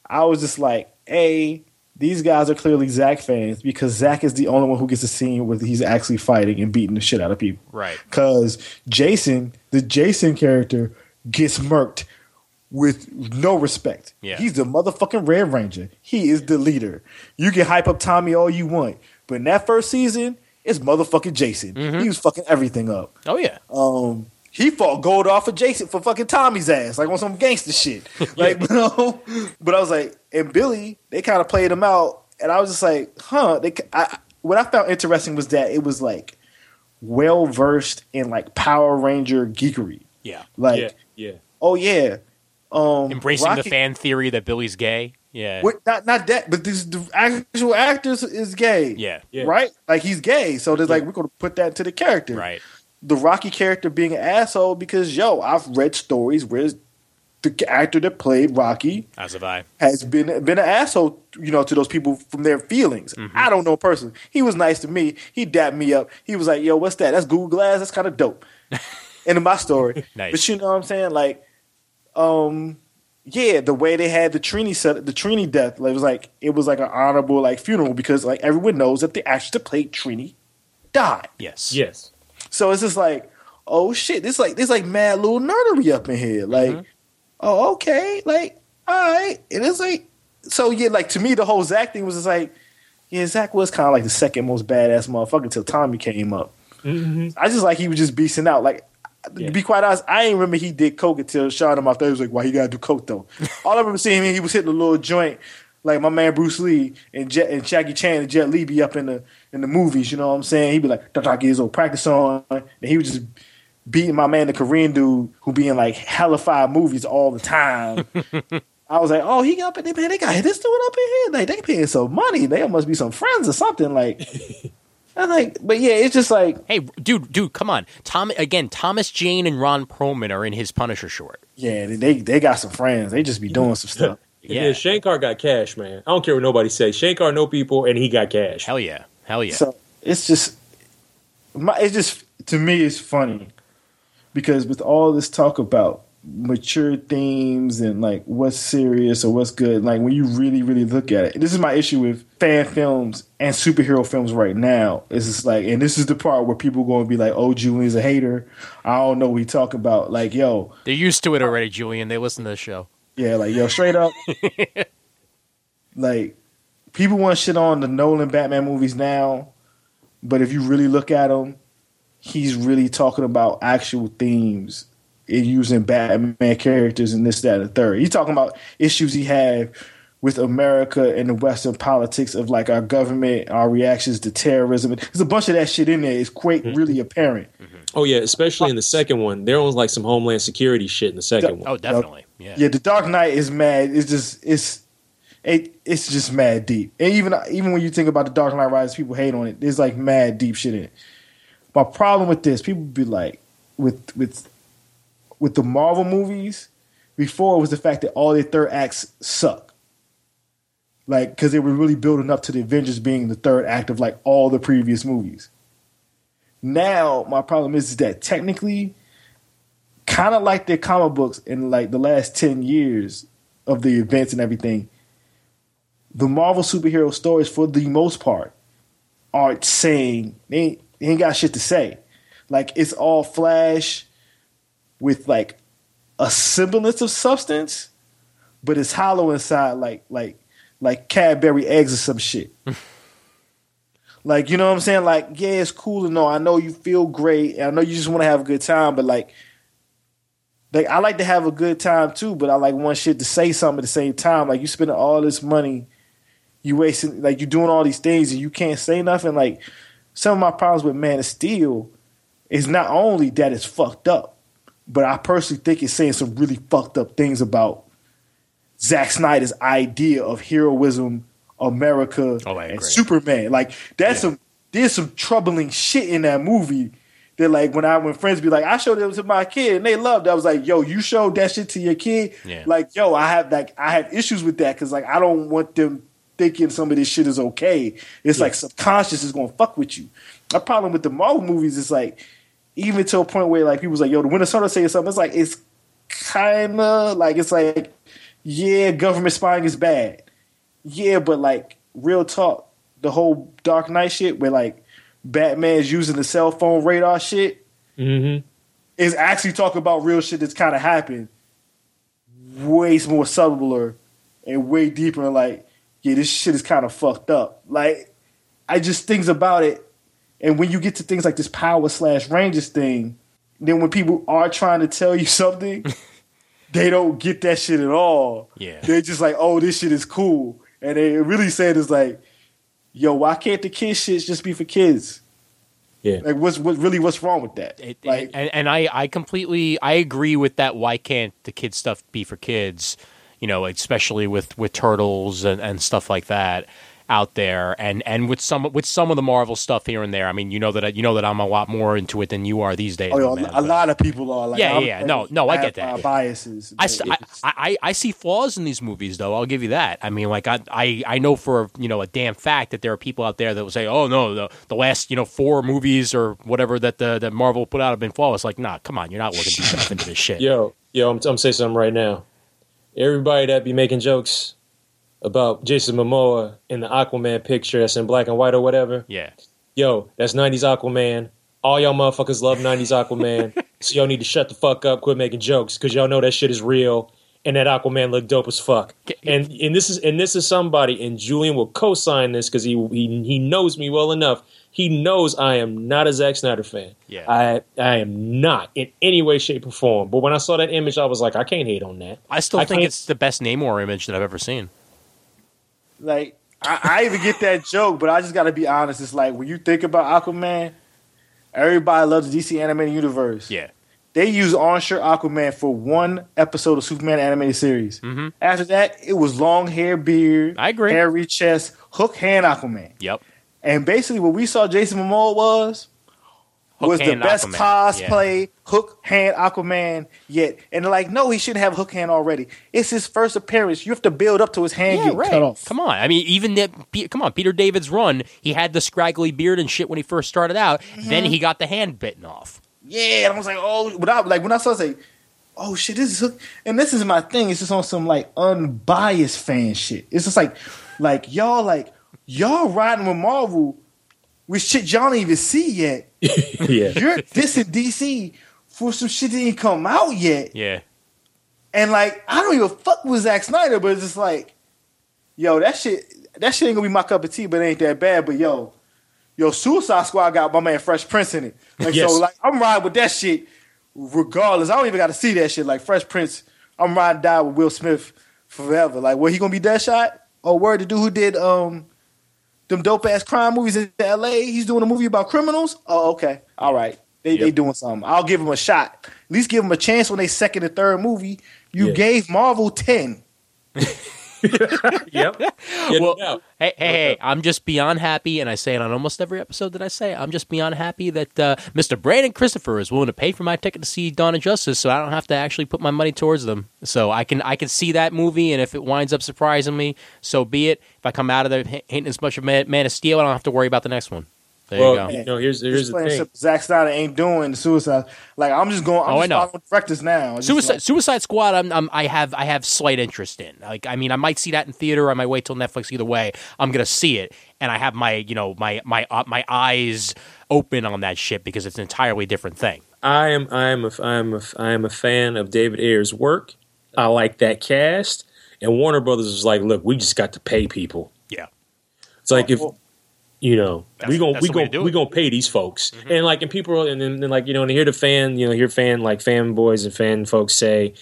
I was just like, "Hey, these guys are clearly Zack fans because Zack is the only one who gets a scene where he's actually fighting and beating the shit out of people." Right. Because Jason, the Jason character, gets murked with no respect. Yeah. He's the motherfucking Red Ranger. He is the leader. You can hype up Tommy all you want, but in that first season, it's motherfucking Jason. He was fucking everything up. Oh yeah. Um, he fought gold off for Jason for fucking Tommy's ass, like on some gangster shit. *laughs* Like, you know, *laughs* but I was like, and Billy, they kind of played him out, and I was just like, huh. They, I, what I found interesting was that it was like well versed in like Power Ranger geekery. Yeah. Like, yeah, yeah. oh yeah, um, Embracing the fan theory that Billy's gay. Yeah. What, not not that, but this the actual actor is gay. Yeah. Yeah. Right, like he's gay, so there's like we're gonna put that into the character Right. The Rocky character being an asshole because yo, I've read stories where the actor that played Rocky As have I. has been been an asshole, you know, to those people from their feelings. I don't know personally. He was nice to me. He dapped me up. He was like, "Yo, what's that? That's Google Glass. That's kind of dope." *laughs* End of my story. *laughs* Nice. But you know what I'm saying? Like, um, yeah, the way they had the Trini set, the Trini death, like, it was like it was like an honorable like funeral because like everyone knows that the actress that played Trini died. Yes. Yes. So it's just like, oh shit, this like this like mad little nerdery up in here. Like, Mm-hmm. oh okay, like all right. And it's like, so yeah, like to me the whole Zach thing was just like, yeah, Zach was kind of like the second most badass motherfucker until Tommy came up. I just like he was just beasting out. Like Yeah. to be quite honest, I ain't remember he did coke until Sean him off there. He was like, why he gotta do coke though? *laughs* All I remember seeing him, he was hitting a little joint. Like my man Bruce Lee and Jet and Jackie Chan and Jet Li be up in the in the movies. You know what I'm saying? He'd be like, "Dr. get his old practice on," and he was just beating my man, the Korean dude, who be in like hella five movies all the time. *laughs* I was like, "Oh, he got up in man. They got this dude up in here. Like they paying some money. They must be some friends or something." Like, *laughs* I'm like, but yeah, it's just like, Hey, dude, dude, come on. Tom again. Thomas Jane and Ron Perlman are in his Punisher short. yeah, they they got some friends. They just be doing some stuff. Yeah. Yeah. Shankar got cash, man. I don't care what nobody says. Shankar know people, and he got cash. Hell yeah, hell yeah. So it's just, my, it's just to me, it's funny because with all this talk about mature themes and like what's serious or what's good, like when you really, really look at it, this is my issue with fan films and superhero films right now. Is just like, and this is the part where people going to be like, "Oh, Julian's a hater." I don't know what he talking about. Like, yo, They're used to it already, Julian. They listen to the show. Yeah, like yo, straight up, *laughs* like people want shit on the Nolan Batman movies now, but if you really look at them, he's really talking about actual themes and using Batman characters and this, that, and the third. He's talking about issues he had with America and the Western politics of like our government, our reactions to terrorism. There's a bunch of that shit in there. It's quite mm-hmm. really apparent. Mm-hmm. Oh yeah, especially in the second one. There was like some Homeland Security shit in the second one. Oh, definitely. Yeah. Yeah, the Dark Knight is mad. It's just it's it, it's just mad deep. And even even when you think about the Dark Knight Rises, people hate on it. There's like mad deep shit in it. My problem with this, people be like with with with the Marvel movies. Before it was the fact that all their third acts suck. Like because they were really building up to the Avengers being the third act of like all the previous movies. Now my problem is, is that technically kind of like their comic books in like the last 10 years of the events and everything the marvel superhero stories for the most part aren't saying they ain't, they ain't got shit to say like it's all flash with like a semblance of substance but it's hollow inside like like like cadbury eggs or some shit *laughs* like you know what i'm saying like yeah it's cool and all i know you feel great and i know you just want to have a good time but like like I like to have a good time too, but I like want shit to say something at the same time. Like you spending all this money, you wasting like you doing all these things and you can't say nothing. Like some of my problems with Man of Steel is not only that it's fucked up, but I personally think it's saying some really fucked up things about Zack Snyder's idea of heroism, America, Oh, and. Superman. Like that's some there's some troubling shit in that movie. That like when I when friends be like, I showed it to my kid and they loved it. I was like, yo, you showed that shit to your kid. Yeah. Like, yo, I have like I have issues with that because like I don't want them thinking some of this shit is okay. It's like subconscious is gonna fuck with you. My problem with the Marvel movies is like even to a point where like people's like, yo, the Winter Soldier saying something. It's like it's kinda like it's like yeah, government spying is bad. Yeah, but like real talk, the whole Dark Knight shit where like Batman's using the cell phone radar shit Mm-hmm. is actually talking about real shit that's kind of happened. Way more subtler and way deeper. And like, yeah, this shit is kind of fucked up. Like, I just things about it. And when you get to things like this power slash Rangers thing, then when people are trying to tell you *laughs* something, they don't get that shit at all. Yeah. They're just like, oh, this shit is cool. And they really said is like, yo, why can't the kids shit just be for kids? Yeah. Like, what's what really what's wrong with that? It, like, and, and I, I completely I agree with that. Why can't the kid stuff be for kids? You know, especially with, with turtles and, and stuff like that out there, and, and with some with some of the Marvel stuff here and there. I mean, you know that I, you know that I'm a lot more into it than you are these days. Oh, yeah, man, a but- lot of people are like, Yeah, I'm- yeah, no, no, I have get that. my biases. I, but s- I, I, I see flaws in these movies, though. I'll give you that. I mean, like I, I, I know for you know a damn fact that there are people out there that will say, "Oh no, the, the last you know four movies or whatever that the that Marvel put out have been flawless." Like, nah, come on, you're not looking deep enough *laughs* into this shit. Yo, yo, I'm, I'm gonna say something right now. Everybody that be making jokes about Jason Momoa in the Aquaman picture that's in black and white or whatever, Yeah, yo, that's 90s Aquaman. All y'all motherfuckers love 90s Aquaman. *laughs* so y'all need to shut the fuck up, quit making jokes, because y'all know that shit is real. And that Aquaman looked dope as fuck. And and this is and this is somebody, and Julian will co-sign this because he, he he knows me well enough. He knows I am not a Zack Snyder fan. Yeah. I I am not in any way, shape, or form. But when I saw that image, I was like, I can't hate on that. I still I think it's the best Namor image that I've ever seen. Like I, I even get that joke, but I just got to be honest. It's like when you think about Aquaman, everybody loves the DC animated universe. Yeah. They used onshore Aquaman for one episode of Superman animated series. Mhm. After that, it was long hair, beard, I agree. hairy chest, hook hand Aquaman. Yep. And basically, what we saw Jason Momoa was Hook was the best Aquaman. cosplay hook hand Aquaman yet. And they're like, no, he shouldn't have hook hand already. It's his first appearance. You have to build up to his hand Yeah, getting right. cut off. Come on. I mean, even that. Come on, Peter David's run. He had the scraggly beard and shit when he first started out. Mm-hmm. Then he got the hand bitten off. Yeah, and I was like, oh, but I, like when I saw, it, I was like, oh shit, this is hook. And this is my thing. It's just on some like unbiased fan shit. It's just like, like y'all, like y'all riding with Marvel with shit y'all don't even see yet. *laughs* yeah. You're dissing DC for some shit that didn't come out yet. Yeah. And like, I don't even fuck with Zack Snyder, but it's just like, yo, that shit, that shit ain't gonna be my cup of tea, but it ain't that bad. But yo, yo, Suicide Squad got my man Fresh Prince in it. Like, Yes. so like, I'm riding with that shit regardless. I don't even got to see that shit. Like Fresh Prince, I'm riding die with Will Smith forever. Like, where he gonna be Deadshot? Oh, word, the dude who did um them dope ass crime movies in L.A. He's doing a movie about criminals. Oh, okay, all right. They they doing something. I'll give him a shot. At least give him a chance when they second and third movie. You Yeah. gave Marvel ten. *laughs* *laughs* Yep. Yeah, well, hey, hey, hey, I'm just beyond happy, and I say it on almost every episode that I say. I'm just beyond happy that uh, Mr. Brandon Christopher is willing to pay for my ticket to see Dawn of Justice, so I don't have to actually put my money towards them. So I can I can see that movie, and if it winds up surprising me, so be it. If I come out of there ha- hating as much of Man, Man of Steel, I don't have to worry about the next one. There well, you go. you know, here's here's the thing. Zack Snyder ain't doing the Suicide. Like I'm just going. I'm Oh, I know. following directors now. Just Suicide like- Suicide Squad. I'm, I'm I have I have slight interest in. Like I mean, I might see that in theater. I might wait till Netflix. Either way, I'm gonna see it, and I have my you know my my uh, my eyes open on that shit because it's an entirely different thing. I am I am a I am a I am a fan of David Ayer's work. I like that cast. And Warner Brothers was like, look, we just got to pay people. Yeah, It's like if well, you know That's- we gonna we gonna we gonna pay these folks and like and people are- and then and like you know and you hear the fan you know hear fan like fanboys and fan folks say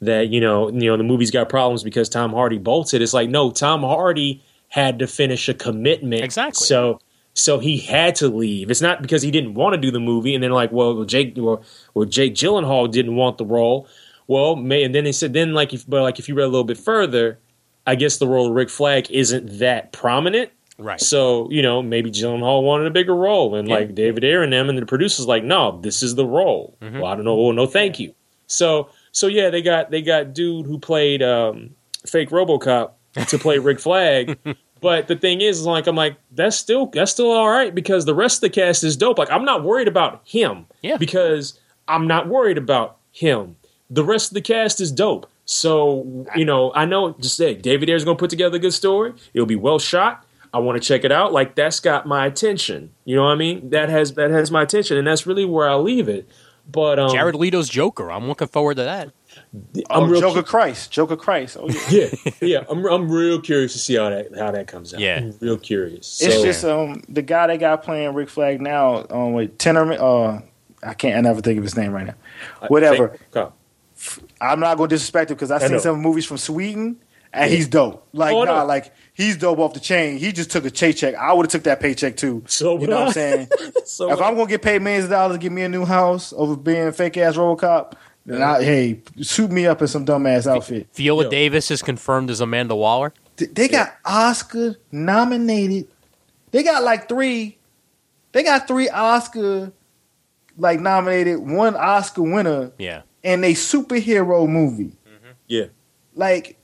that you know you know the movie's got problems because Tom Hardy bolted. It's like no, Tom Hardy had to finish a commitment Exactly. So so he had to leave. It's not because he didn't want to do the movie and then like well Jake well, well Jake Gyllenhaal didn't want the role. Well, may, and then they said then like if but like if you read a little bit further, I guess the role of Rick Flag isn't that prominent. Right. So, you know, maybe Gyllenhaal wanted a bigger role. And Yeah. like David Ayer and them and the producers like, no, this is the role. Mm-hmm. Well, I don't know. Well, no, thank you. So so yeah, they got they got dude who played um, fake Robocop to play Rick Flag. *laughs* But the thing is, like, I'm like, that's still that's still all right because the rest of the cast is dope. Like, I'm not worried about him, Yeah. because I'm not worried about him. The rest of the cast is dope. So you know, I know. Just say David Ayer's going to put together a good story. It'll be well shot. I want to check it out. Like that's got my attention. You know what I mean? That has that has my attention, and that's really where I'll leave it. But um, Jared Leto's Joker. I'm looking forward to that. I'm oh, real Joker Christ, Joker Christ. Oh, yeah. yeah, yeah. I'm I'm real curious to see how that how that comes out. Yeah. I'm real curious. It's So- just um the guy they got playing Rick Flag now. Um, with Tenorman. Uh, I can't. I never think of his name right now. Whatever. I'm not gonna disrespect him because I've I seen know. some movies from Sweden and he's dope. Like Oh, I nah, like he's dope off the chain. He just took a paycheck. I would have took that paycheck too. So you know what I'm saying? *laughs* So if I'm gonna get paid millions of dollars to get me a new house over being fake ass RoboCop, then I, hey, suit me up in some dumbass outfit. Viola Yo. Davis is confirmed as Amanda Waller. Th- They got Oscar nominated. They got like three. They got three Oscar like nominated, one Oscar winner Yeah. in a superhero movie. yeah, like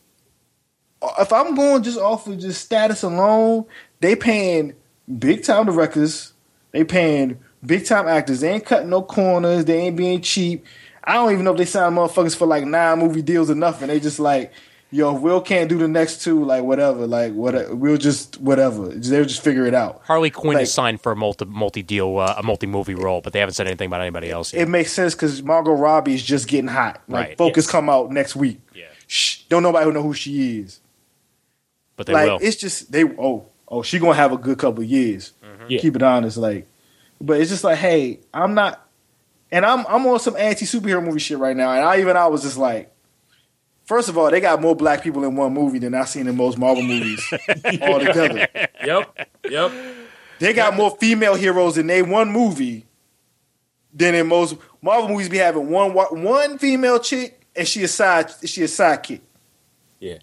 if I'm going just off of just status alone, they paying big time directors, they paying big time actors. They ain't cutting no corners. They ain't being cheap. I don't even know if they sign motherfuckers for like nine movie deals or nothing. They just like, yo, if Will can't do the next two, like whatever, like what we'll just whatever. They'll just figure it out. Harley Quinn Like- is signed for a multi multi deal uh, a multi movie role, but they haven't said anything about anybody else yet. It makes sense because Margot Robbie is just getting hot. Like Right, Focus yes. come out next week. yeah, Shh, don't nobody know who she is. But they like will. it's just they oh oh she gonna have a good couple of years. Mm-hmm. Yeah. Keep it honest, like, but it's just like hey, I'm not, and I'm I'm on some anti superhero movie shit right now, and I even I was just like, First of all, they got more black people in one movie than I've seen in most Marvel movies *laughs* *laughs* altogether. Yep. Yep. They got more female heroes in they one movie than in most Marvel movies. Be having one wa- one female chick and she a side she a sidekick. Yeah.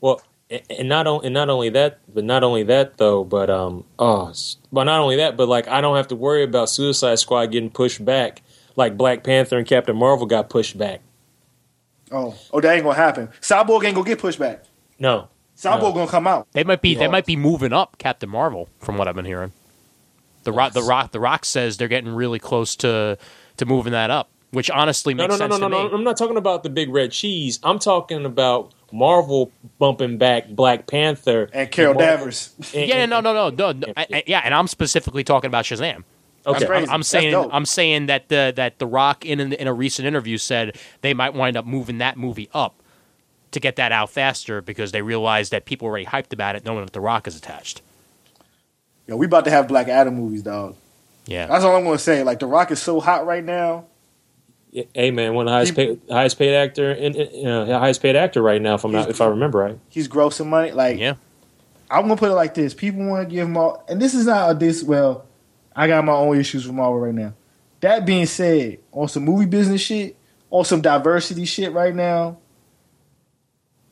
Well, and and not only and not only that, but not only that though, but um, oh, s- but not only that, but like I don't have to worry about Suicide Squad getting pushed back, like Black Panther and Captain Marvel got pushed back. Oh, oh, that ain't gonna happen. Cyborg ain't gonna get pushed back. No. Cyborg No. gonna come out. They might be they might be moving up Captain Marvel from what I've been hearing. The rock the rock the rock says they're getting really close to to moving that up, which honestly makes no, no, sense no, no, to no. me. I'm not talking about the big red cheese. I'm talking about Marvel bumping back Black Panther And Carol Marvel- Danvers. and- Yeah, no, no, no, no. no I, I- yeah, and I'm specifically talking about Shazam. Okay. I'm, I'm saying. I'm saying that the that the Rock in in a recent interview said they might wind up moving that movie up to get that out faster because they realized that people were already hyped about it, knowing that the Rock is attached. Yo, we about to have Black Adam movies, dog. Yeah, That's all I'm gonna say. Like the Rock is so hot right now. Hey man, one of the highest paid, highest paid actor in, in uh, highest paid actor right now, if I'm not if I remember right. He's grossing money. Like yeah. I'm gonna put it like this: people want to give him all, and this is not a this. Well, I got my own issues with Marvel right now. That being said, on some movie business shit, on some diversity shit right now,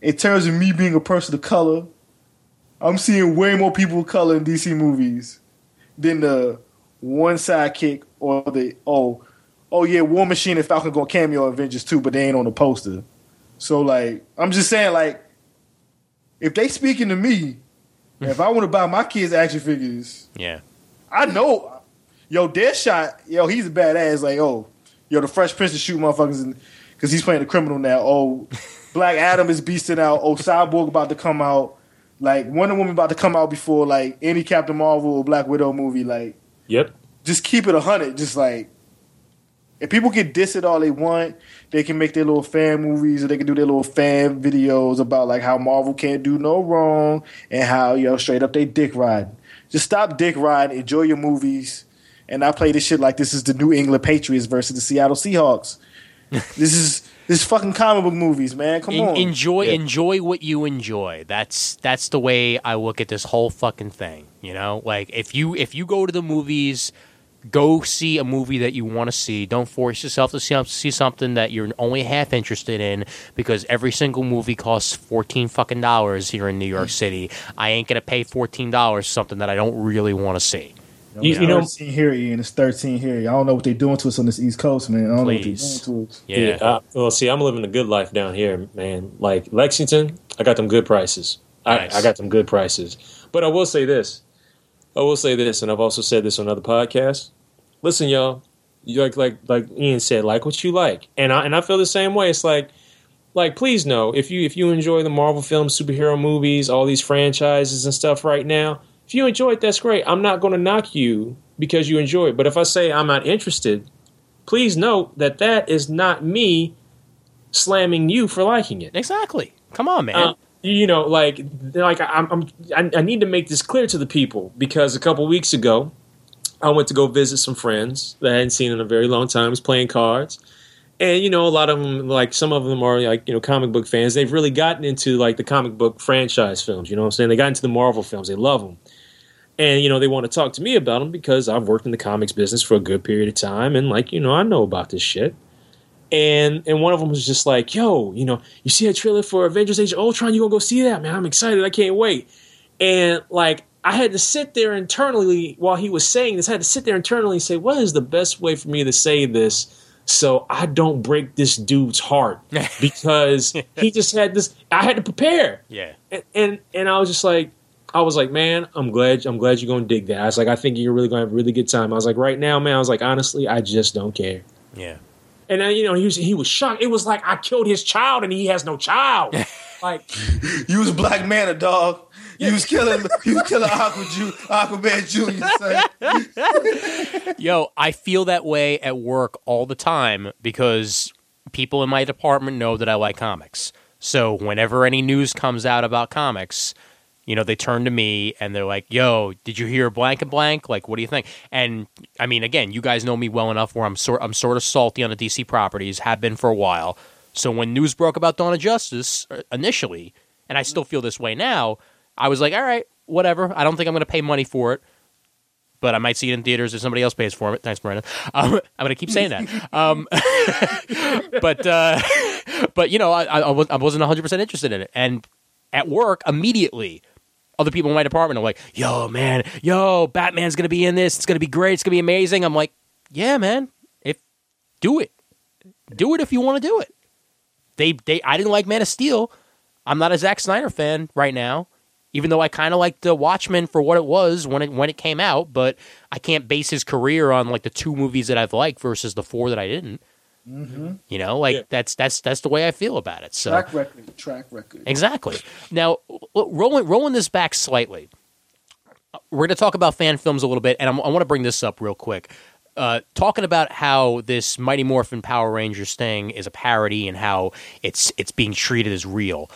in terms of me being a person of color, I'm seeing way more people of color in DC movies than the one sidekick or the oh oh yeah, War Machine and Falcon gonna cameo Avengers too, but they ain't on the poster. So like, I'm just saying like, if they speaking to me, hmm. if I want to buy my kids action figures, Yeah. I know, yo, Deadshot, yo, he's a badass. Like, oh, yo, the Fresh Prince to shoot motherfuckers because he's playing the criminal now. Oh, *laughs* Black Adam is beasting out. Oh, Cyborg about to come out. Like Wonder Woman about to come out before like any Captain Marvel or Black Widow movie. Like, Yep. just keep it a hundred. Just like if people can get dissed all they want, they can make their little fan movies or they can do their little fan videos about like how Marvel can't do no wrong and how yo straight up they dick riding. Just stop dick riding, enjoy your movies, and I play this shit like this is the New England Patriots versus the Seattle Seahawks. *laughs* this is this is fucking comic book movies, man. Come En- on. enjoy Yeah. enjoy what you enjoy. That's that's the way I look at this whole fucking thing. You know, like if you if you go to the movies, go see a movie that you want to see. Don't force yourself to see, see something that you're only half interested in because every single movie costs fourteen fucking dollars here in New York City. I ain't gonna pay fourteen dollars for something that I don't really want to see. You, It's you know, 13 here, Ian. It's 13 here. I don't know what they're doing to us on this East Coast, man. I don't Please. know what they're doing to us. Yeah, Yeah. uh, well, see, I'm living a good life down here, man. Like Lexington, I got them good prices. Nice. I, I got them good prices. But I will say this. I will say this, and I've also said this on other podcasts. Listen, y'all. You like like like Ian said, like what you like, and I and I feel the same way. It's like like please know if you if you enjoy the Marvel films, superhero movies, all these franchises and stuff right now. If you enjoy it, that's great. I'm not going to knock you because you enjoy it. But if I say I'm not interested, please note that that is not me slamming you for liking it. exactly. Come on, man. Uh, you know, like, like I'm, I'm, I I need to make this clear to the people because a couple weeks ago, I went to go visit some friends that I hadn't seen in a very long time. I was playing cards, and you know, a lot of them, like some of them, are like you know comic book fans. They've really gotten into like the comic book franchise films. You know what I'm saying? They got into the Marvel films. They love them. And you know they want to talk to me about them because I've worked in the comics business for a good period of time, and like you know I know about this shit and and one of them was just like, "Yo, you know, you see a trailer for Avengers: Age of Ultron? You gonna go see that, man? I'm excited. I can't wait." And like, I had to sit there internally while he was saying this. I had to sit there internally and say, "What is the best way for me to say this?" So I don't break this dude's heart *laughs* because he just had this. I had to prepare, yeah. and, and and I was just like, I was like, man, I'm glad I'm glad you're gonna dig that. I was like, I think you're really gonna have a really good time. I was like, right now, man, I was like, honestly, I just don't care. Yeah. And then you know he was he was shocked. It was like I killed his child and he has no child. *laughs* like You was Black Manta, dog. You was killing. *laughs* You was killing Aqua Ju, Aquaman Junior. *laughs* Yo, I feel that way at work all the time because people in my department know that I like comics. So whenever any news comes out about comics, you know, they turn to me and they're like, "Yo, did you hear blank and blank? Like, what do you think?" And I mean, again, you guys know me well enough where I'm sort I'm sort of salty on the DC properties, have been for a while. So when news broke about Dawn of Justice uh, initially, and I still feel this way now, I was like, all right, whatever. I don't think I'm going to pay money for it, but I might see it in theaters if somebody else pays for it. Thanks, Miranda. *laughs* Um, I'm going to keep saying that. Um, *laughs* but uh, *laughs* but you know, I, I, I wasn't 100 percent interested in it, and at work immediately. Other people in my department are like, "Yo, man, yo, Batman's gonna be in this. It's gonna be great. It's gonna be amazing." I'm like, "Yeah, man. If do it, do it if you want to do it." They, they, I didn't like Man of Steel. I'm not a Zack Snyder fan right now, even though I kind of liked the Watchmen for what it was when it when it came out. But I can't base his career on like the two movies that I've liked versus the four that I didn't. Mm-hmm. You know, like Yeah. that's that's that's the way I feel about it. So Track record. Track record. Exactly. Now, rolling rolling this back slightly, we're going to talk about fan films a little bit, and I'm, I want to bring this up real quick. Uh, talking about how this Mighty Morphin Power Rangers thing is a parody and how it's it's being treated as real.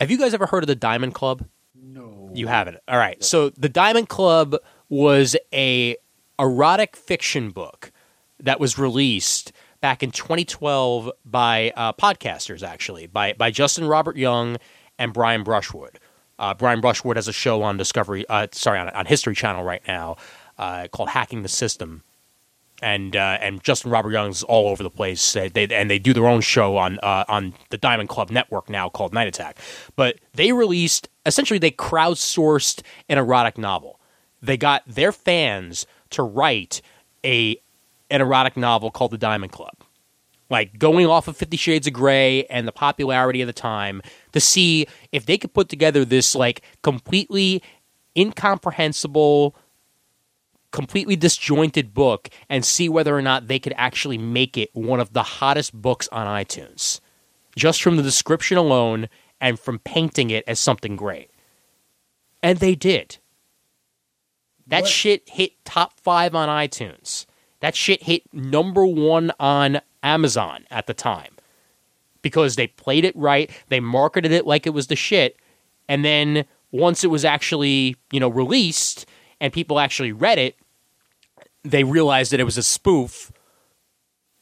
Have you guys ever heard of the Diamond Club? No. You haven't. All right. So the Diamond Club was a erotic fiction book that was released back in 2012 by uh, podcasters, actually by by Justin Robert Young and Brian Brushwood. Uh, Brian Brushwood has a show on Discovery, uh, sorry, on, on History Channel right now uh, called "Hacking the System." And uh, and Justin Robert Young's all over the place. They, they, and they do their own show on uh, on the Diamond Club network now called Night Attack. But they released essentially they crowdsourced an erotic novel. They got their fans to write a an erotic novel called The Diamond Club. Like going off of Fifty Shades of Grey and the popularity of the time to see if they could put together this like completely incomprehensible completely disjointed book and see whether or not they could actually make it one of the hottest books on iTunes. Just from the description alone and from painting it as something great. And they did. That What? shit hit top five on iTunes. That shit hit number one on Amazon at the time. Because they played it right, they marketed it like it was the shit, and then once it was actually, you know, released and people actually read it, they realized that it was a spoof,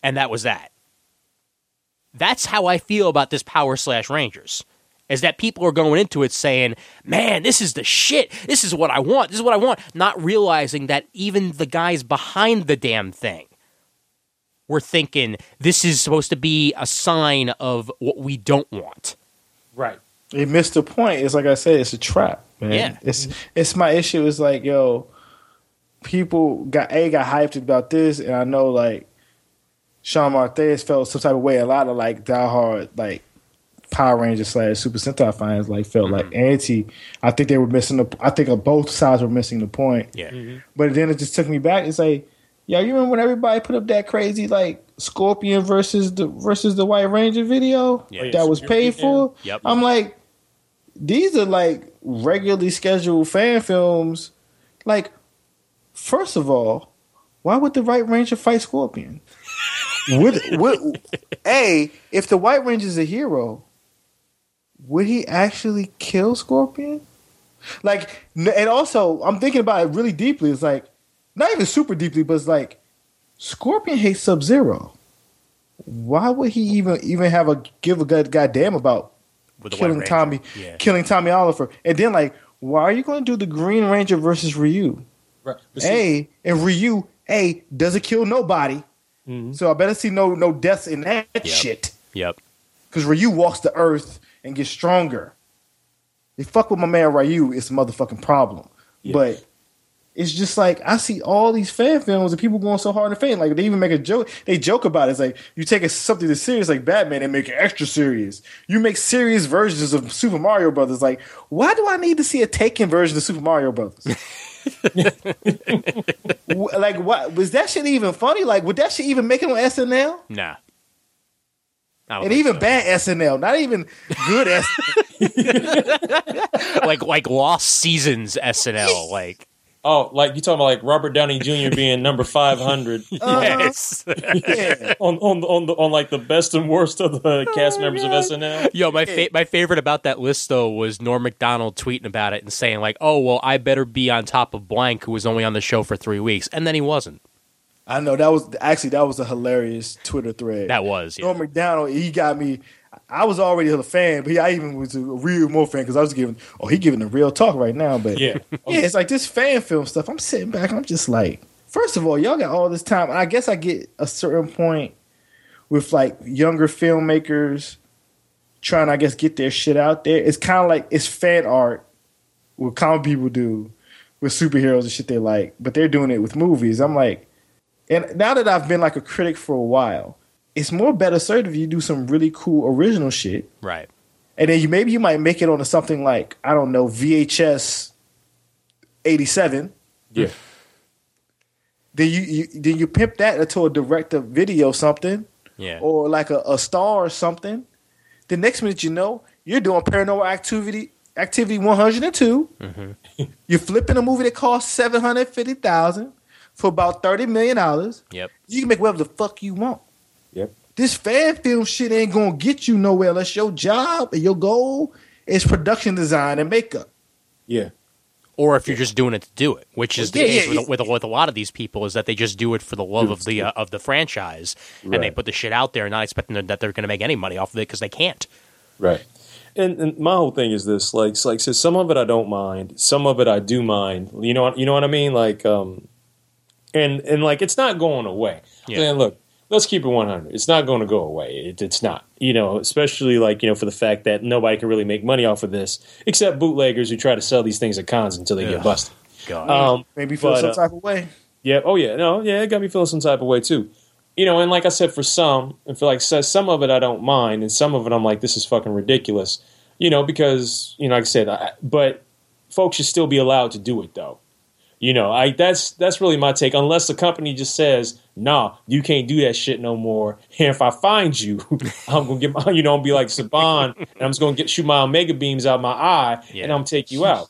and that was that. That's how I feel about this Power Slash Rangers. Is that people are going into it saying, man, this is the shit. This is what I want. This is what I want. Not realizing that even the guys behind the damn thing were thinking this is supposed to be a sign of what we don't want. Right. It missed the point. It's like I said, it's a trap, man. Yeah. It's it's my issue. Is like, yo, people got a got hyped about this, and I know like Sean Martheus felt some type of way. A lot of like diehard like Power Rangers slash Super Sentai fans like felt like mm-hmm. anti. I think they were missing the. I think both sides were missing the point. Yeah. Mm-hmm. But then it just took me back. It's like, yo, you remember when everybody put up that crazy like Scorpion versus the versus the White Ranger video Yeah. that was paid for? Yep. I'm like, these are like regularly scheduled fan films. Like, first of all, why would the White Ranger fight Scorpion? *laughs* would, would, a if the White Ranger's a hero, would he actually kill Scorpion? Like, and also, I'm thinking about it really deeply. It's like, not even super deeply, but it's like, Scorpion hates Sub Zero. Why would he even even have a give a good goddamn about With the White killing Tommy, Yeah. killing Tommy Oliver, and then like, why are you going to do the Green Ranger versus Ryu? Right. See- A and Ryu, A doesn't kill nobody, mm-hmm. so I better see no no deaths in that shit. Yep. Because Ryu walks the earth and get stronger. They fuck with my man Ryu, it's a motherfucking problem. But it's just like I see all these fan films and people going so hard to fan. Like they even make a joke. They joke about it. It's like you take a, something that's serious like Batman and make it extra serious. You make serious versions of Super Mario Brothers. Like why do I need to see a taken version of Super Mario Brothers? *laughs* Like what was that shit even funny? Like would that shit even make it on SNL? Nah. I don't And even so. bad SNL, not even good SNL. *laughs* like like lost seasons SNL. Like oh, like you talking about like Robert Downey Jr. being number five hundred *laughs* uh-huh. yes. Yeah. on on the, on the on like the best and worst of the oh, cast members of SNL. Yo, my fa- my favorite about that list though was Norm Macdonald tweeting about it and saying like, "Oh well, I better be on top of blank who was only on the show for three weeks," and then he wasn't. I know that was actually that was a hilarious Twitter thread. That was, yeah. Norm Macdonald. He got me. I was already a fan, but he, I even was a real more fan because I was giving. Oh, he giving the real talk right now. But Yeah. *laughs* yeah, it's like this fan film stuff. I'm sitting back. I'm just like, first of all, y'all got all this time. I guess I get a certain point with like younger filmmakers trying, I guess, get their shit out there. It's kind of like it's fan art, what comic people do with superheroes and shit they like, but they're doing it with movies. I'm like, and now that I've been like a critic for a while, it's more better served if you do some really cool original shit Right. and then you maybe you might make it onto something like I don't know VHS eighty seven. Yeah. Then you, you then you pimp that into a director to video something Yeah. or like a, a star or something. The next minute you know you're doing Paranormal Activity Activity one hundred and two. Mm-hmm. You're flipping a movie that costs seven hundred fifty thousand for about thirty million dollars. Yep. You can make whatever the fuck you want. Yep. This fan film shit ain't gonna get you nowhere unless your job and your goal is production design and makeup. Yeah. Or if you're just doing it to do it, which is the Yeah, case yeah, with, with with a lot of these people, is that they just do it for the love of the uh, of the franchise, and they put the shit out there, and not expecting that they're going to make any money off of it because they can't. Right. And, and my whole thing is this, like, like, so some of it I don't mind, some of it I do mind. You know, you know what I mean? Like, um, and and like, it's not going away. Yeah. Man, look, let's keep it one hundred. It's not going to go away. It, it's not. You know, especially like you know for the fact that nobody can really make money off of this except bootleggers who try to sell these things at cons until they Ugh. get busted. God. Um, Maybe feel But, some uh, type of way. yeah. Oh, yeah. No. Yeah. It got me feeling some type of way too. You know, and like I said, for some, and for like so- some of it, I don't mind, and some of it, I'm like, this is fucking ridiculous. You know, because you know, like I said, I, but folks should still be allowed to do it, though. You know, I that's that's really my take. Unless the company just says, "Nah, you can't do that shit no more," and if I find you, *laughs* I'm gonna get my, you know, I'll be like Saban, and I'm just gonna get shoot my omega beams out my eye, Yeah. and I'm gonna take you out.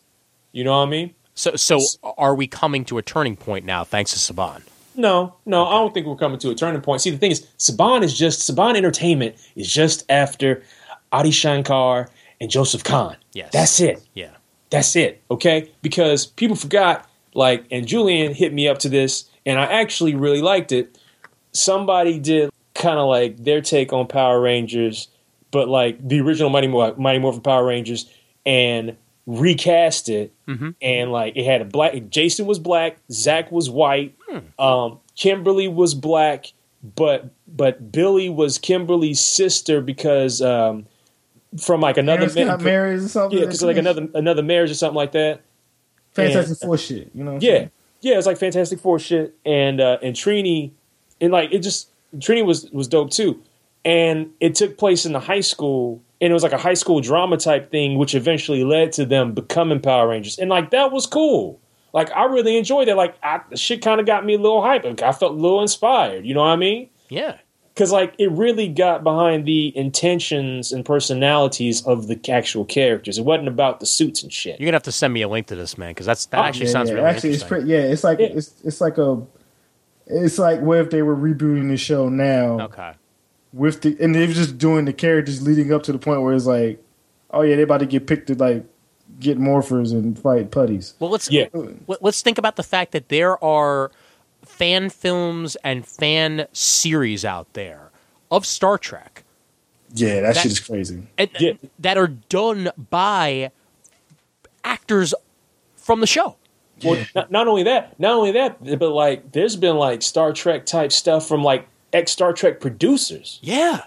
You know what I mean? so so are we coming to a turning point now, thanks to Saban? No, no, I don't think we're coming to a turning point. See, the thing is, Saban is just Saban Entertainment is just after Adi Shankar and Joseph Kahn. Yes. that's it. Yeah. That's it. Okay, because people forgot. Like, and Julian hit me up to this, and I actually really liked it. Somebody did kind of like their take on Power Rangers, but like the original Mighty, Mor- Mighty Morphin Power Rangers, and recast it. And like it had a black. Jason was black. Zach was white. Um, Kimberly was black, but but Billy was Kimberly's sister because um, from like another Parents got married or something. yeah, because like another another marriage or something like that. Fantastic and- Four shit. You know. Yeah, saying? yeah, it's like Fantastic Four shit, and uh, and Trini, and like it just Trini was was dope too, and it took place in the high school, and it was like a high school drama type thing, which eventually led to them becoming Power Rangers, and like that was cool. Like I really enjoyed it. Like I, the shit kind of got me a little hype. Like, I felt a little inspired. You know what I mean? Yeah. Because like it really got behind the intentions and personalities of the actual characters. It wasn't about the suits and shit. You're gonna have to send me a link to this, man, because that's that Oh, actually Yeah, sounds yeah. really Actually, it's interesting. pretty. Yeah, it's like Yeah. it's it's like a. It's like what if they were rebooting the show now okay. with the and they're just doing the characters leading up to the point where it's like, oh yeah, they're about to get picked to like get morphers and fight putties. Well, let's Yeah. let's think about the fact that there are fan films and fan series out there of Star Trek Yeah, that, That- shit is crazy. and, Yeah. that are done by actors from the show. Well, not, not only that, not only that, but like there's been like Star Trek type stuff from like ex Star Trek producers. Yeah.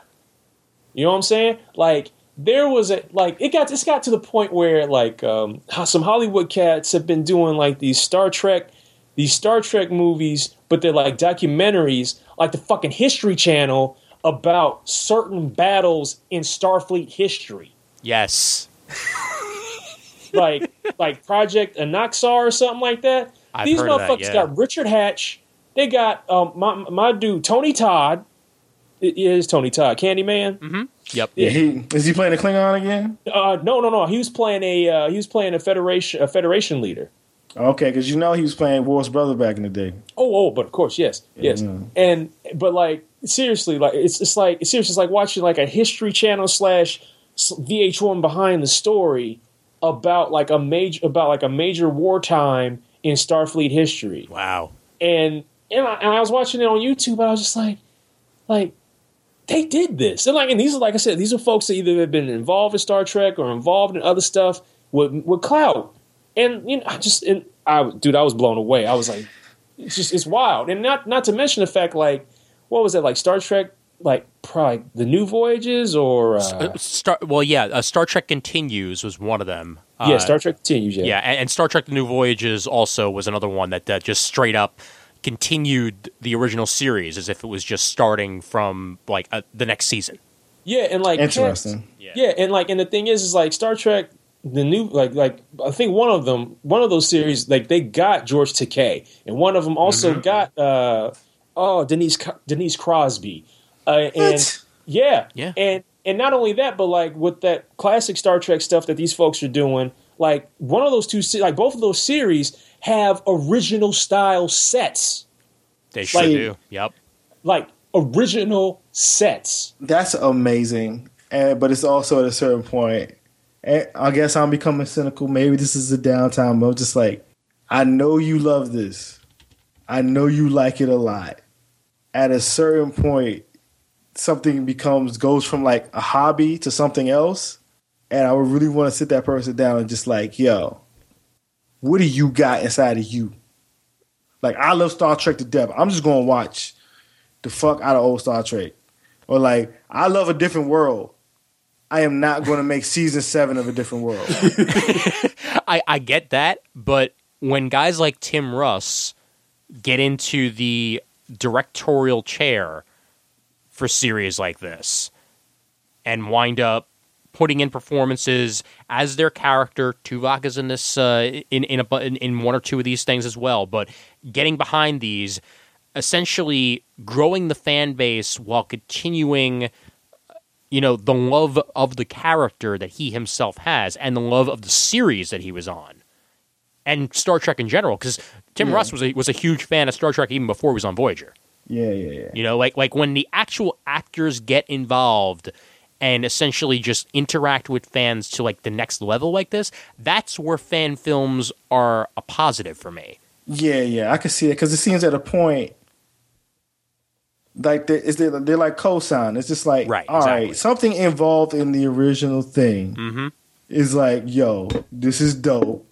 You know what I'm saying? Like there was a like it got it's got to the point where like um some Hollywood cats have been doing like these Star Trek these Star Trek movies, but they're like documentaries, like the fucking History Channel about certain battles in Starfleet history. Yes. *laughs* like like Project Anaxar or something like that. I've These heard of that, motherfuckers yeah. got Richard Hatch. They got um, my my dude Tony Todd. It is Tony Todd, Candyman. Mm-hmm. Yep. Yeah. He, is he playing a Klingon again? Uh, no, no, no. He was playing a uh, he was playing a federation a federation leader. Okay, because you know he was playing Worf's brother back in the day. Oh, oh, but of course, yes, yes. Yeah. And but like seriously, like it's it's like seriously, it's like watching like a History Channel slash VH1 behind the story about like a major about like a major wartime in Starfleet history. Wow. and and I, and I was watching it on YouTube, and I was just like, like they did this, and like, and these are like I said, these are folks that either have been involved in Star Trek or involved in other stuff with with clout, and you know, I just, and I, dude, I was blown away. I was like, it's just, it's wild, and not not to mention the fact, like, what was it, like Star Trek, like probably the New Voyages or uh, Uh, Star, well, yeah, uh, Star Trek Continues was one of them. yeah, Uh, Star Trek continues, yeah, Yeah, and, and Star Trek: The New Voyages also was another one that, that just straight up continued the original series as if it was just starting from like uh, the next season. yeah, and like Interesting. Yeah, and like, and the thing is, is like Star Trek, the new, like, like I think one of them, one of those series, like they got George Takei, and one of them also got, uh, oh, Denise Denise Crosby, uh, and What? yeah, Yeah. and and not only that, but like with that classic Star Trek stuff that these folks are doing, like one of those two, se- like both of those series have original style sets, They sure Like- do. Yep. like original sets. That's amazing. And but it's also at a certain point. And I guess I'm becoming cynical. Maybe this is a downtime. I'm just like, I know you love this. I know you like it a lot. At a certain point, something becomes goes from like a hobby to something else. And I would really want to sit that person down and just like, yo, what do you got inside of you? Like I love Star Trek to death. I'm just gonna watch the fuck out of old Star Trek. Or like, I love a different world. I am not going to make season seven of a different world. *laughs* I, I get that, but when guys like Tim Russ get into the directorial chair for series like this and wind up putting in performances as their character, Tuvok is in this uh, in in, a, in in one or two of these things as well, but getting behind these, essentially growing the fan base while continuing you know the love of the character that he himself has and the love of the series that he was on and Star Trek in general because Tim Yeah. Russ was a, was a huge fan of Star Trek even before he was on Voyager Yeah, yeah, yeah. you know like like when the actual actors get involved and essentially just interact with fans to like the next level like this that's where fan films are a positive for me Yeah, yeah. I can see it because it seems at a point like they're, is they're, they're like cosign. It's just like, Right, all right, exactly. something involved in the original thing mm-hmm. is like, yo, this is dope.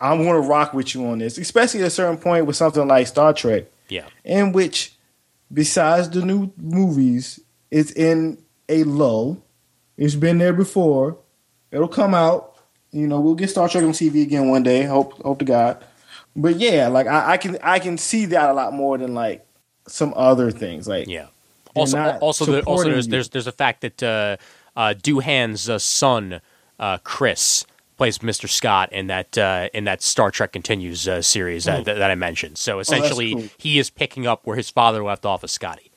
I'm to rock with you on this, especially at a certain point with something like Star Trek. yeah in which, besides the new movies, it's in a lull. It's been there before. It'll come out. You know, we'll get Star Trek on TV again one day. Hope, hope to God. But yeah, like I, I can, I can see that a lot more than like some other things. Like, Yeah. Also, also, the, also there's you. there's there's the fact that uh, uh, Doohan's uh, son, uh, Chris, plays Mr. Scott in that uh, in that Star Trek Continues uh, series that, that, that I mentioned. So essentially, cool. he is picking up where his father left off as Scotty.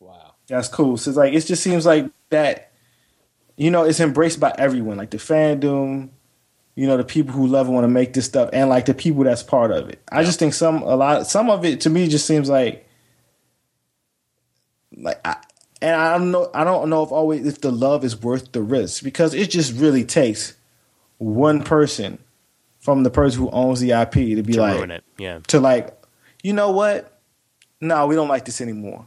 Wow. That's cool. So it's like it just seems like that. You know, it's embraced by everyone, like the fandom. You know, the people who love and want to make this stuff, and like the people that's part of it. I just think some a lot, some of it to me just seems like, like, I, and I don't know, I don't know if always if the love is worth the risk because it just really takes one person from the person who owns the IP to be To like, yeah. to like, you know what? No, we don't like this anymore.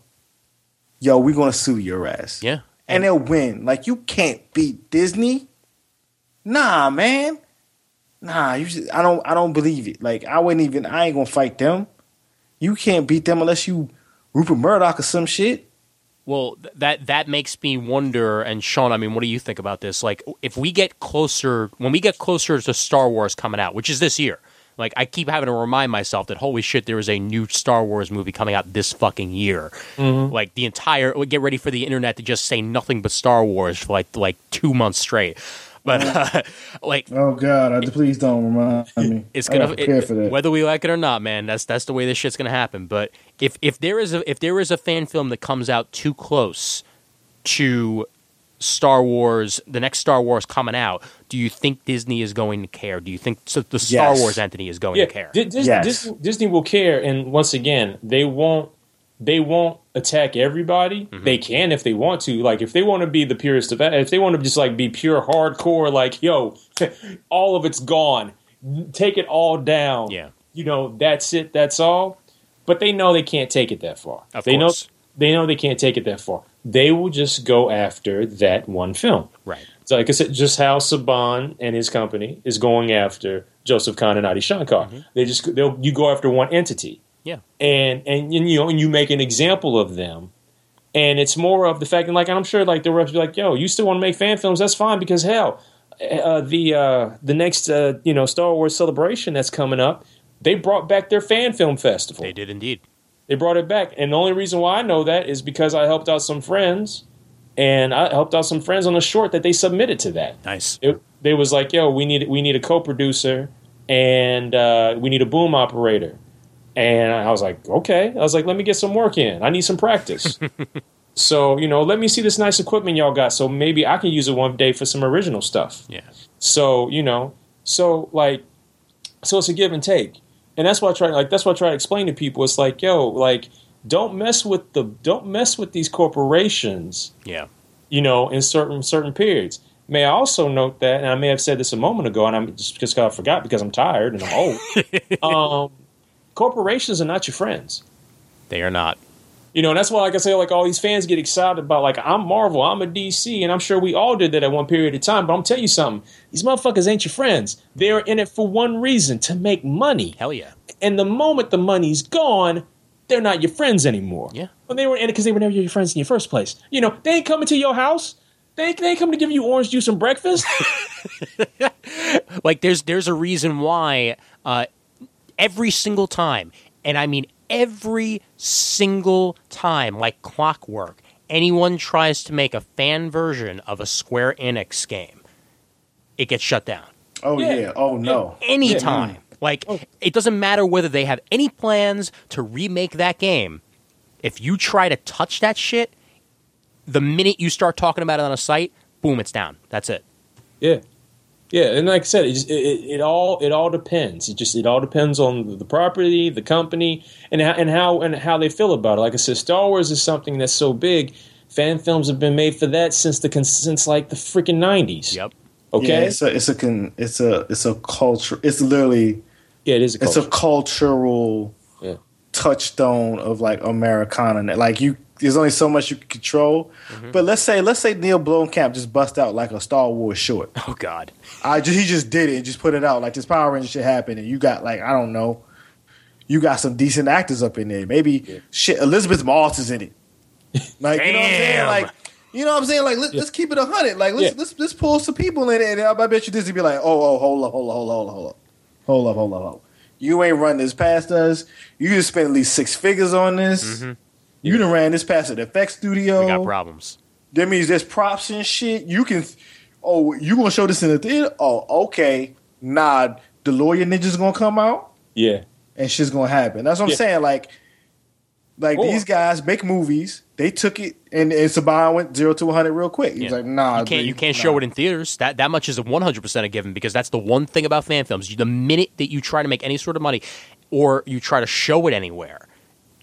Yo, we're gonna sue your ass. Yeah. And they'll win. Like you can't beat Disney. Nah, man. Nah, you just, I don't I don't believe it. Like I wouldn't even I ain't gonna fight them. You can't beat them unless you Rupert Murdoch or some shit. Well, that that makes me wonder. And Sean, I mean, what do you think about this? Like, if we get closer, when we get closer to Star Wars coming out, which is this year, like I keep having to remind myself that holy shit, there is a new Star Wars movie coming out this fucking year. Mm-hmm. Like the entire, get ready for the internet to just say nothing but Star Wars for like like two months straight. But uh, *laughs* like Oh God, I, please don't remind me. it's gonna gotta prepare it- for that. whether we like it or not, man. That's that's the way this shit's gonna happen. But if if there is a if there is a fan film that comes out too close to Star Wars, the next Star Wars coming out, do you think Disney is going to care? Do you think so the Star Yes. Wars entity is going Yeah, to care? Di- Dis- Yes. Disney, Disney will care, and once again, they won't. They won't attack everybody. Mm-hmm. They can if they want to. Like if they want to be the purest of, if they want to just like be pure hardcore, like yo, *laughs* all of it's gone. Take it all down. Yeah. you know that's it. That's all. but they know they can't take it that far. Of they course. know they know they can't take it that far. They will just go after that one film. Right. So like I said, just how Saban and his company is going after Joseph Kahn and Adi Shankar. They just they'll you go after one entity Yeah. and and you know and you make an example of them and it's more of the fact and like I'm sure like the refs be like yo you still want to make fan films that's fine because hell uh, the uh, the next uh, you know Star Wars celebration that's coming up they brought back their fan film festival They did indeed. they brought it back and the only reason why I know that is because I helped out some friends and I helped out some friends on a short that they submitted to that Nice. it, they was like, "Yo, we need we need a co-producer and uh, we need a boom operator." And I was like, "Okay." I was like, "Let me get some work in. I need some practice." *laughs* so you know, let me see this nice equipment y'all got, so maybe I can use it one day for some original stuff. Yeah. So you know, so like, so it's a give and take, and that's why I try like that's why I try to explain to people. It's like, yo, like, don't mess with the don't mess with these corporations Yeah. you know, in certain certain periods. May I also note that, and I may have said this a moment ago, and I'm just because I forgot because I'm tired and I'm old. *laughs* um, corporations are not your friends. They are not. You know, and that's why, like I say, like all these fans get excited about, like I'm Marvel, I'm a DC, and I'm sure we all did that at one period of time. But I'm telling you something: these motherfuckers ain't your friends. They're in it for one reason: to make money. Hell yeah. And the moment the money's gone, they're not your friends anymore. Yeah. When they were in it because they were never your friends in the first place. You know, they ain't coming to your house. They ain't, they ain't coming to give you orange juice and breakfast. *laughs* Like there's there's a reason why uh, every single time, and I mean every single time, like clockwork, anyone tries to make a fan version of a Square Enix game, it gets shut down. Oh Yeah. yeah. Oh no. Anytime. Mm-hmm. Like oh. it doesn't matter whether they have any plans to remake that game. If you try to touch that shit, the minute you start talking about it on a site, boom, it's down. That's it. yeah, yeah, and like I said, it, just, it, it, it all it all depends. It just it all depends on the property, the company, and how, and how and how they feel about it. Like I said, Star Wars is something that's so big. Fan films have been made for that since the since like the freaking nineties. Yep. Okay. Yeah, it's a it's a it's a it's a culture. It's literally yeah, it is. A it's a cultural Yeah. touchstone of like Americana. Like you, there's only so much you can control. Mm-hmm. But let's say let's say Neil Blomkamp just bust out like a Star Wars short. Oh God! I just, he just did it and just put it out like this Power Ranger shit happened, and you got like I don't know, you got some decent actors up in there. Maybe yeah. shit Elisabeth Moss is in it. Like you know what I'm saying? Like you know what I'm saying? Like let, us yeah. keep it a hundred. Like let's, yeah. let's let's pull some people in it, and I, bet you Disney be like, oh oh hold up hold up hold up hold up hold up hold up hold up. You ain't run this past us. You just spent at least six figures on this. Mm-hmm you done ran this past an effects studio. We got problems. That means there's props and shit. You can. Oh, you gonna show this in the theater? Oh, okay. Nah, the lawyer ninja's gonna come out yeah. and shit's gonna happen. That's what I'm Yeah. saying. Like, like Or- these guys make movies. They took it and, and Saban went zero to 100 real quick. He's Yeah. like, nah, You can't you can't nah. show it in theaters. That that much is a one hundred percent a given because that's the one thing about fan films. The minute that you try to make any sort of money, or you try to show it anywhere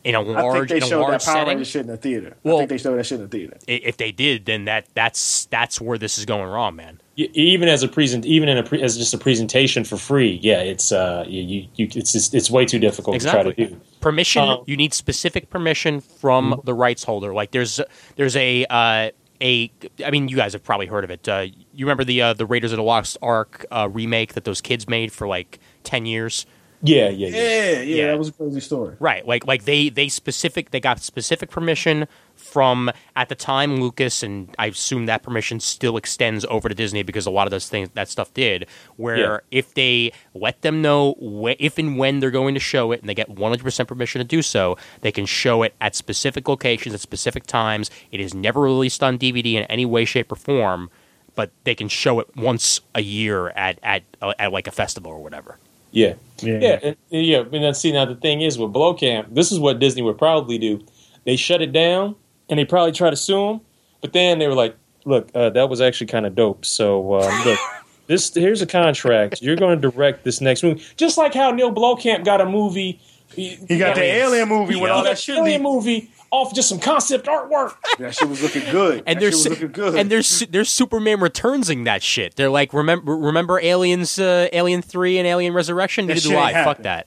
in a I think large they in a showed large that Power setting, Ranger shit in the theater. Well- I think they showed that shit in the theater. if they did, then that that's that's where this is going wrong, man. Even as a present, even in a pre- as just a presentation for free, yeah, it's uh, you, you, you it's just, it's way too difficult Exactly. to try to do. Permission. Um, you need specific permission from the rights holder. Like there's there's a uh, a. I mean, you guys have probably heard of it. Uh, you remember the uh, the Raiders of the Lost Ark uh, remake that those kids made for like ten years. Yeah, yeah, yeah. Yeah, yeah, Yeah. that was a crazy story. Right, like like they they specific they got specific permission from at the time Lucas, and I assume that permission still extends over to Disney because a lot of those things that stuff did. Where Yeah. if they let them know wh- if and when they're going to show it, and they get one hundred percent permission to do so, they can show it at specific locations at specific times. It is never released on DVD in any way, shape, or form, but they can show it once a year at at uh, at like a festival or whatever. Yeah, Yeah. yeah, and, yeah. And then see now the thing is with Blomkamp, this is what Disney would probably do. They shut it down, and they probably try to sue him, but then they were like, "Look, uh, that was actually kind of dope. So um, look, *laughs* this here's a contract. You're going to direct this next movie, just like how Neil Blomkamp got a movie. He, He got the alien movie he got all that shit alien movie off just some concept artwork. *laughs* That shit was looking good. and that there's shit was looking good. and there's there's Superman returnsing that shit. They're like, remember remember Aliens, uh, Alien Three and Alien Resurrection? That Neither shit do ain't I. Fuck happening. that.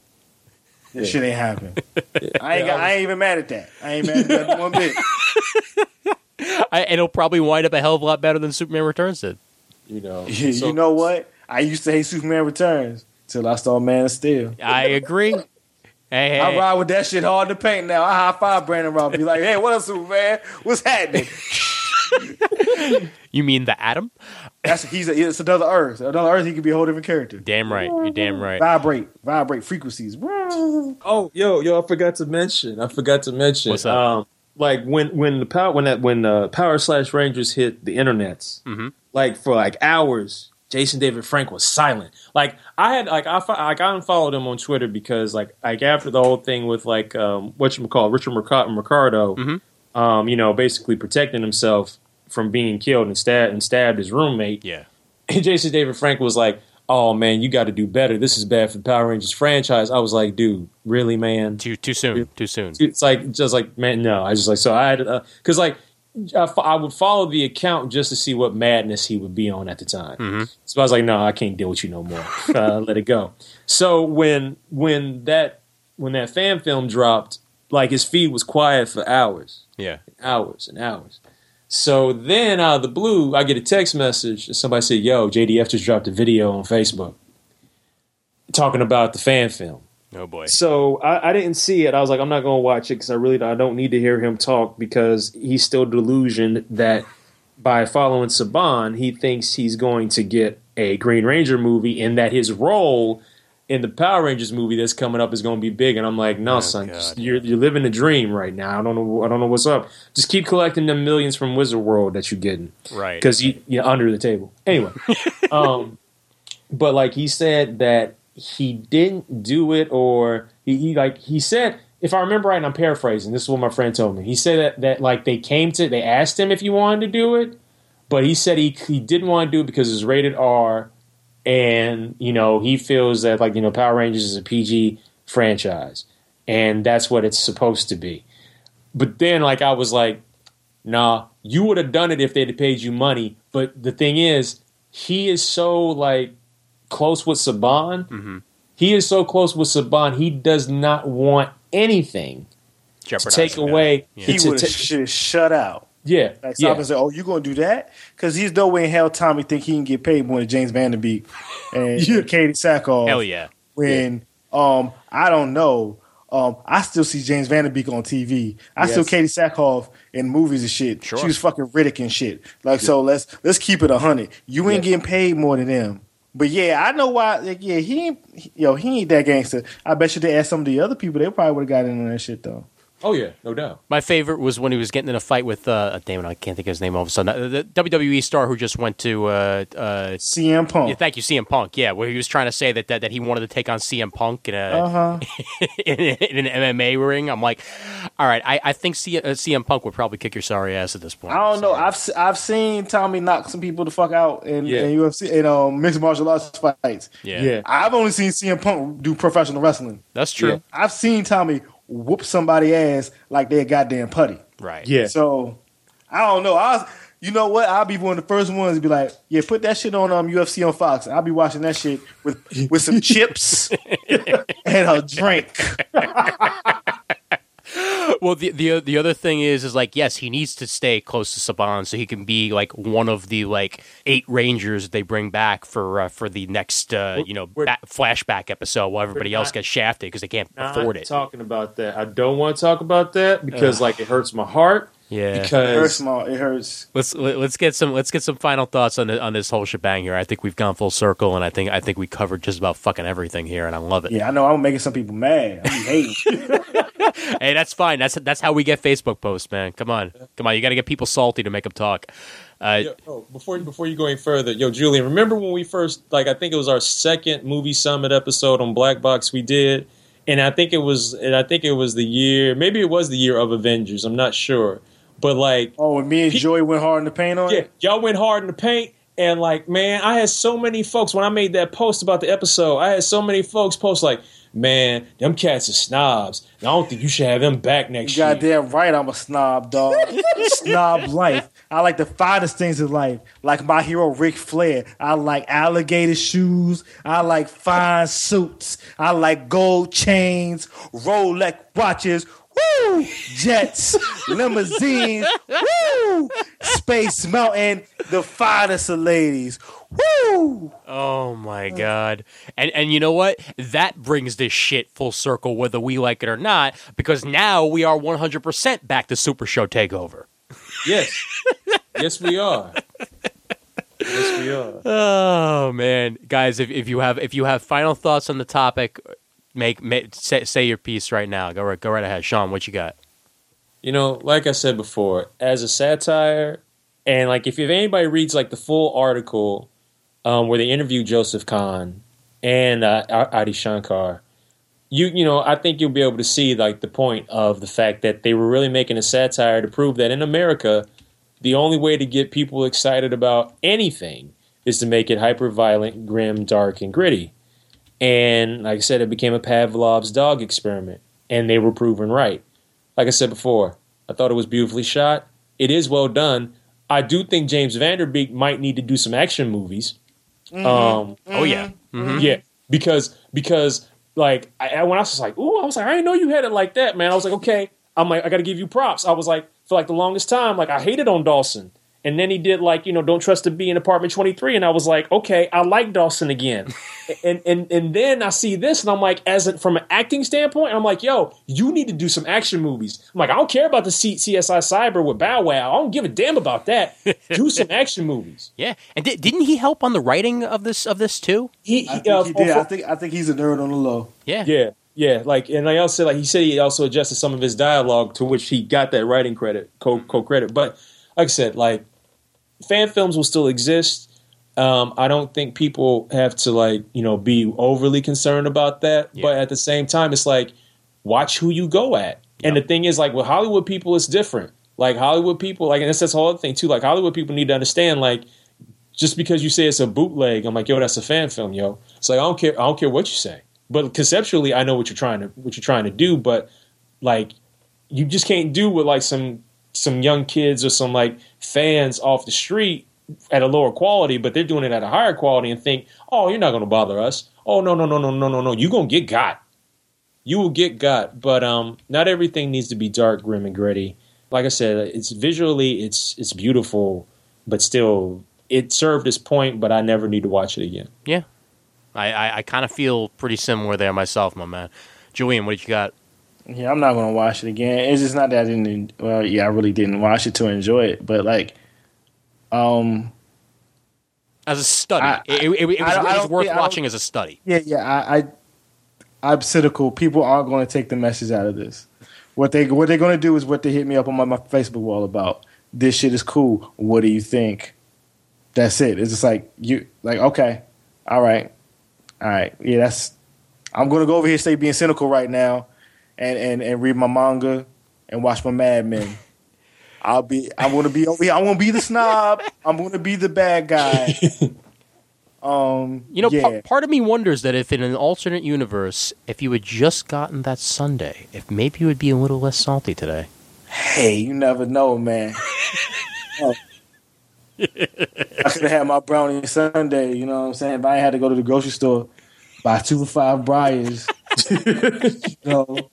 This shit ain't happen. *laughs* I ain't got, I ain't even mad at that. I ain't mad at that one bit. *laughs* I, and it'll probably wind up a hell of a lot better than Superman Returns did. You know, So- you know what? I used to hate Superman Returns till I saw Man of Steel. I agree. Hey, hey, I ride with that shit hard to paint now. I high five Brandon Routh. Be like, hey, what up, Superman? What's happening? *laughs* you mean the Atom? That's he's a, it's another Earth. Another Earth, he could be a whole different character. Damn right. You're damn right. Vibrate, vibrate frequencies. Oh, yo, yo, I forgot to mention. I forgot to mention. What's up? Um, like when when the power when that when uh, Power Slash Rangers hit the internets, Mhm. like for like hours, Jason David Frank was silent. Like I had like I like I unfollowed him on Twitter because like like after the whole thing with like um what you call Richard Mercado, Mercado Mhm. um you know basically protecting himself from being killed and stabbed and stabbed his roommate. Yeah. *laughs* And Jason David Frank was like, "Oh man, you got to do better. This is bad for the Power Rangers franchise." I was like, "Dude, really, man?" Too too soon. Too soon. It's like just like man, no. I just like so I had because like I, would follow the account just to see what madness he would be on at the time. Mhm. So I was like, no, I can't deal with you no more. uh, *laughs* let it go. So when when that when that fan film dropped, like his feed was quiet for hours Yeah. hours and hours. So then out of the blue, I get a text message and somebody said, Yo, JDF just dropped a video on Facebook talking about the fan film. Oh boy. So I, I didn't see it. I was like, I'm not going to watch it because I really I don't need to hear him talk because he's still delusioned that by following Saban, he thinks he's going to get a Green Ranger movie and that his role in the Power Rangers movie that's coming up is going to be big. And I'm like, no, Oh, son, God. you're you're living a dream right now. I don't know. I don't know what's up. Just keep collecting the millions from Wizard World that you're getting Right. because you, you're under the table. Anyway, *laughs* um, but like he said that he didn't do it, or he, he like he said, if I remember right, and I'm paraphrasing. This is what my friend told me. He said that that like they came to, they asked him if he wanted to do it, but he said he he didn't want to do it because it's rated R, and you know he feels that like you know Power Rangers is a PG franchise, and that's what it's supposed to be. But then like I was like, nah, you would have done it if they'd paid you money. But the thing is, he is so like close with Saban. Mhm. He is so close with Saban. He does not want anything to take that. away. Yeah. He to would have sh- shut out. yeah, Like yeah. Simon said, "Oh, you gonna do that?" Because he's no way in hell Tommy think he can get paid more than James Van Der Beek *laughs* and Yeah. Katee Sackhoff. Hell yeah. When um, I don't know. Um, I still see James Van Der Beek on TV. I still Katee Sackhoff in movies and shit. Sure. She was fucking Riddick and shit. Like so, let's let's keep it a hundred. You ain't Yeah. getting paid more than them. But yeah, I know why. Like, yeah, he ain't. Yo, he ain't that gangster. I bet you they asked some of the other people, they probably would have got in that shit though. Oh yeah, no doubt. My favorite was when he was getting in a fight with uh damn it, I can't think of his name all of a sudden. Uh, The WWE star who just went to uh uh CM Punk. yeah, thank you, CM Punk. Yeah, where he was trying to say that that, that he wanted to take on CM Punk in a *laughs* Uh huh. in, in an MMA ring. I'm like, all right, I, I think C, uh, CM Punk would probably kick your sorry ass at this point. I don't know. I've I've seen Tommy knock some people the fuck out in, Yeah. in UFC in um, mixed martial arts fights. yeah, Yeah. I've only seen CM Punk do professional wrestling. that's true. Yeah. I've seen Tommy whoop somebody ass like they're goddamn putty. Right. Yeah, So I don't know. I was, you know what? I'll be one of the first ones to be like, yeah, put that shit on um UFC on Fox. I'll be watching that shit with with some *laughs* chips *laughs* and a drink. *laughs* Well, the the the other thing is is like yes, he needs to stay close to Saban so he can be like one of the like eight Rangers they bring back for uh, for the next uh, you know ba- flashback episode while everybody else not- gets shafted because they can't afford it. talking about that. I don't want to talk about that because like it hurts my heart. Yeah. It hurts, Because small. It hurts. Let's let- let's get some let's get some final thoughts on the, on this whole shebang here. I think we've gone full circle, and I think I think we covered just about fucking everything here, and I love it. Yeah, I know. I'm making some people mad. I'm hating. *laughs* Hey, that's fine. That's that's how we get Facebook posts, man. Come on, come on. You got to get people salty to make them talk. Uh, Yo, oh, before before you go any further, yo, Julian, remember when we first like I think it was our second movie summit episode on Black Box we did, and I think it was and I think it was the year maybe it was the year of Avengers. I'm not sure, but like oh, and me and Joy went hard in the paint on yeah, it. y'all went hard in the paint. And like, man, I had so many folks when I made that post about the episode. I had so many folks post like, man, them cats are snobs. And I don't think you should have them back next year. Goddamn right, I'm a snob, dog. *laughs* snob life. I like the finest things in life, like my hero Ric Flair. I like alligator shoes. I like fine suits. I like gold chains, Rolex watches. Woo! Jets, limousines, woo! Space Mountain, the finest of ladies. Woo! Oh my god. And and you know what? That brings this shit full circle whether we like it or not because now we are 100% back to Super Show takeover. Yes. yes, we are. Yes, we are. Oh man, guys, if, if you have if you have final thoughts on the topic, make, make say, say your piece right now. Go right go right ahead, Sean. What you got? You know, like I said before, as a satire, and like if, if anybody reads like the full article um, where they interview Joseph Kahn and uh, Adi Shankar, you you know I think you'll be able to see like the point of the fact that they were really making a satire to prove that in America, the only way to get people excited about anything is to make it hyper violent, grim, dark, and gritty. And like I said, it became a Pavlov's dog experiment, and they were proven right. Like I said before, I thought it was beautifully shot. It is well done. I do think James Van Der Beek might need to do some action movies. Um, Oh yeah. Mhm. yeah, because because like I, I- when I was like, ooh, I was like, I didn't know you had it like that, man. I was like, okay, I'm like, I got to give you props. I was like, for like the longest time, like I hated on Dawson, and then he did like you know, don't trust to be in Apartment 23, and I was like, okay, I like Dawson again, *laughs* and and and then I see this, and I'm like, as a, from an acting standpoint, I'm like, yo, you need to do some action movies. I'm like, I don't care about the C- CSI Cyber with Bow Wow. I don't give a damn about that. do *laughs* some action movies. Yeah. And di- didn't he help on the writing of this of this too? He, I think uh, he for- did. for- I think I think he's a nerd on the low. Yeah. Yeah, yeah. Like, and I also said like he said he also adjusted some of his dialogue to which he got that writing credit, co co credit. But like I said, like fan films will still exist. Um, I don't think people have to like you know be overly concerned about that. Yeah. But at the same time, it's like watch who you go at. And the thing is, like with Hollywood people, it's different. Like Hollywood people, like and that's this whole other thing too. Like Hollywood people need to understand, like just because you say it's a bootleg, I'm like, yo, that's a fan film, yo. It's like I don't care. I don't care what you say. But conceptually, I know what you're trying to what you're trying to do. But like, you just can't do what like some some young kids or some like fans off the street at a lower quality, but they're doing it at a higher quality and think, oh, you're not going to bother us. Oh no no no no no no no, you gonna get got. You will get got. But um, not everything needs to be dark, grim, and gritty. Like I said, it's visually it's it's beautiful, but still it served its point. But I never need to watch it again. Yeah. I, I, I kind of feel pretty similar there myself, my man. Julian, what did you got? Yeah, I'm not gonna watch it again. It's just not that I didn't. Well, yeah, I really didn't watch it to enjoy it, but like, um, As a study, I- it, it, it, was, it was worth think- watching as a study. yeah, yeah, I, I I'm cynical. People aren't going to take the message out of this. What they what they're going to do is what they hit me up on my, my Facebook wall about. This shit is cool. What do you think? That's it. It's just like you like okay, all right, all right. Yeah, that's. I'm going to go over here, stay being cynical right now, and and and read my manga and watch my Mad Men. I'll be. I'm going to be over here. I'm going to be the snob. I'm going to be the bad guy. *laughs* Um, You know, yeah. par- part of me wonders that if in an alternate universe, if you had just gotten that sundae, if maybe you would be a little less salty today. Hey, you never know, man. *laughs* Oh. I could have had my brownie sundae, you know what I'm saying? If I had to go to the grocery store, buy two for five Breyers, *laughs* know,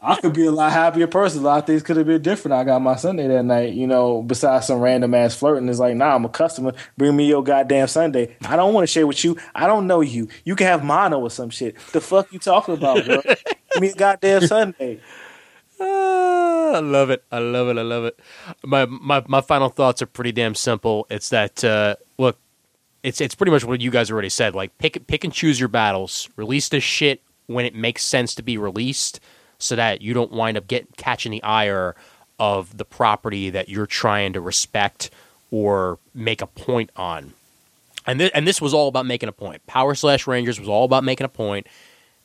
I could be a lot happier person. A lot of things could have been different. I got my sundae that night, you know, besides some random ass flirting. It's like, nah, I'm a customer. Bring me your goddamn sundae. I don't want to share with you. I don't know you. You can have mono or some shit. The fuck you talking about, bro? Give me a goddamn sundae. Ah, I love it. I love it. I love it. My my my final thoughts are pretty damn simple. It's that uh, look, it's it's pretty much what you guys already said. Like pick pick and choose your battles. Release this shit when it makes sense to be released, so that you don't wind up get catching the ire of the property that you're trying to respect or make a point on. And this, and this was all about making a point. Power Slash Rangers was all about making a.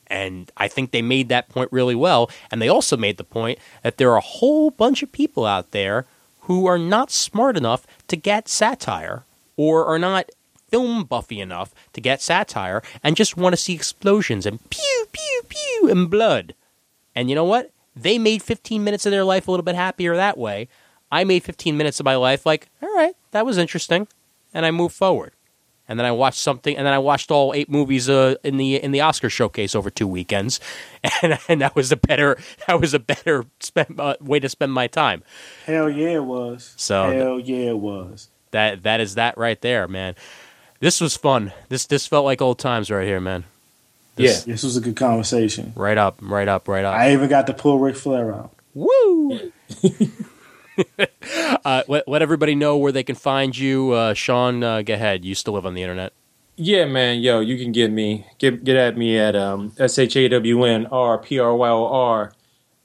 And I think they made that point really well. And they also made the point that there are a whole bunch of people out there who are not smart enough to get satire or are not film buffy enough to get satire and just want to see explosions and pew pew pew and blood. And you know what? They made 15 minutes of their life a little bit happier that way. I made 15 minutes of my life like, all right, that was interesting, and I moved forward. And then I watched something, and then I watched all eight movies uh, in the in the Oscar showcase over two weekends, *laughs* and, and that was a better that was a better spend, uh, way to spend my time. Hell yeah, it was. So- hell yeah, it was. That that is that right there, man. This was fun. This this felt like old times right here, man. Yeah. This was a good conversation. Right up, right up, right up. I even got to pull Ric Flair out. Woo! *laughs* *laughs* uh, let, let everybody know where they can find you. Uh, Sean, uh, go ahead. You still live on the internet. Yeah, man. Yo, you can get me get get at me at um, s h a w n r p r y o r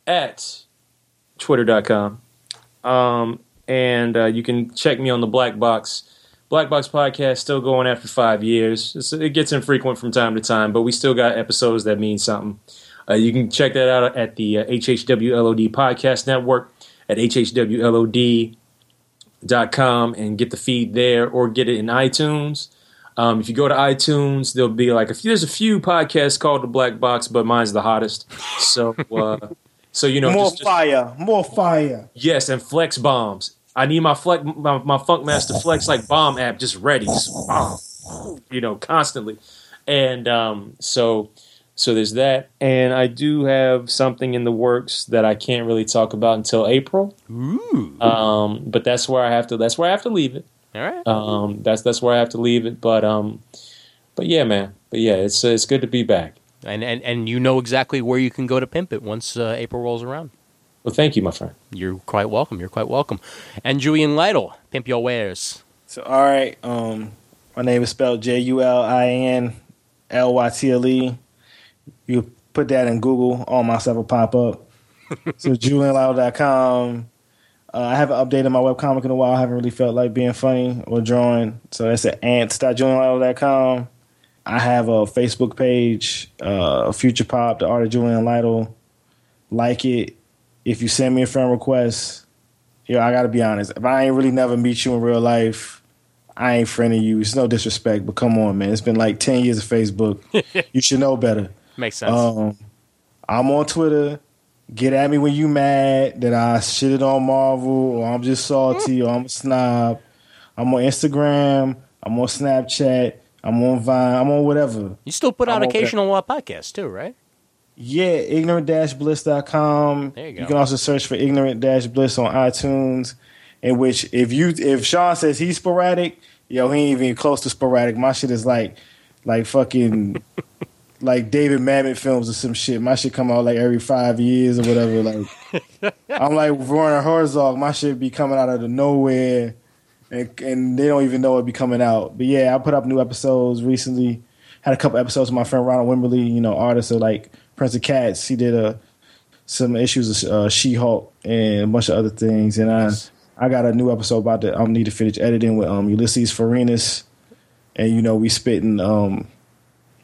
at twitter.com. Um, and uh, you can check me on the Black Box. Black Box podcast still going after five years. It's, it gets infrequent from time to time, but we still got episodes that mean something. Uh, you can check that out at the uh, HHWLOD podcast network at hhwlod.com and get the feed there or get it in iTunes. Um, if you go to iTunes, there'll be like a few, there's a few podcasts called the Black Box, but mine's the hottest. So, uh, *laughs* so you know, more just- just- fire, more fire. yes, and flex bombs. I need my flex, my, my Funk Master Flex like bomb app just ready, just bomb, you know, constantly. And um, so, so there's that, and I do have something in the works that I can't really talk about until April. Ooh. Um, but that's where I have to. That's where I have to leave it. All right. Um, that's that's where I have to leave it. But um, but yeah, man. But yeah, it's it's good to be back. And, and and you know exactly where you can go to pimp it once uh, April rolls around. Well, thank you, my friend. You're quite welcome. You're quite welcome. And Julian Lytle, pimp your wares. So all right, um, my name is spelled J U L I N L Y T L E. You put that in Google, all my stuff will pop up. *laughs* so julianlytle.com. Uh, I haven't updated my webcomic in a while. I haven't really felt like being funny or drawing. So that's at ants.julianlytle.com. I have a Facebook page, uh, Future Pop, The Art of Julian Lytle. Like it. If you send me a friend request, yo, I gotta be honest. If I ain't really never meet you in real life, I ain't friending you. It's no disrespect, but come on, man. It's been like ten years of Facebook. *laughs* you should know better. Makes sense. Um, I'm on Twitter. Get at me when you mad that I shitted on Marvel or I'm just salty or I'm a snob. I'm on Instagram. I'm on Snapchat. I'm on Vine. I'm on whatever. you still put out I'm occasional uh, podcasts too, right? Yeah, ignorant-bliss.com. There you go. You can also search for ignorant-bliss on iTunes. In which, if you if Sean says he's sporadic, yo, he ain't even close to sporadic. My shit is like, like fucking, *laughs* like David Mamet films or some shit. My shit come out like every five years or whatever. Like, *laughs* I'm like Werner Herzog. My shit be coming out of the nowhere, and and they don't even know it be coming out. But yeah, I put up new episodes recently. Had a couple episodes with my friend Ronald Wimberly, you know, artist of like Prince of Cats. He did a some issues of uh, She Hulk and a bunch of other things, and I I got a new episode about that. I'm need to finish editing with um, Ulises Farinas, and you know we spitting um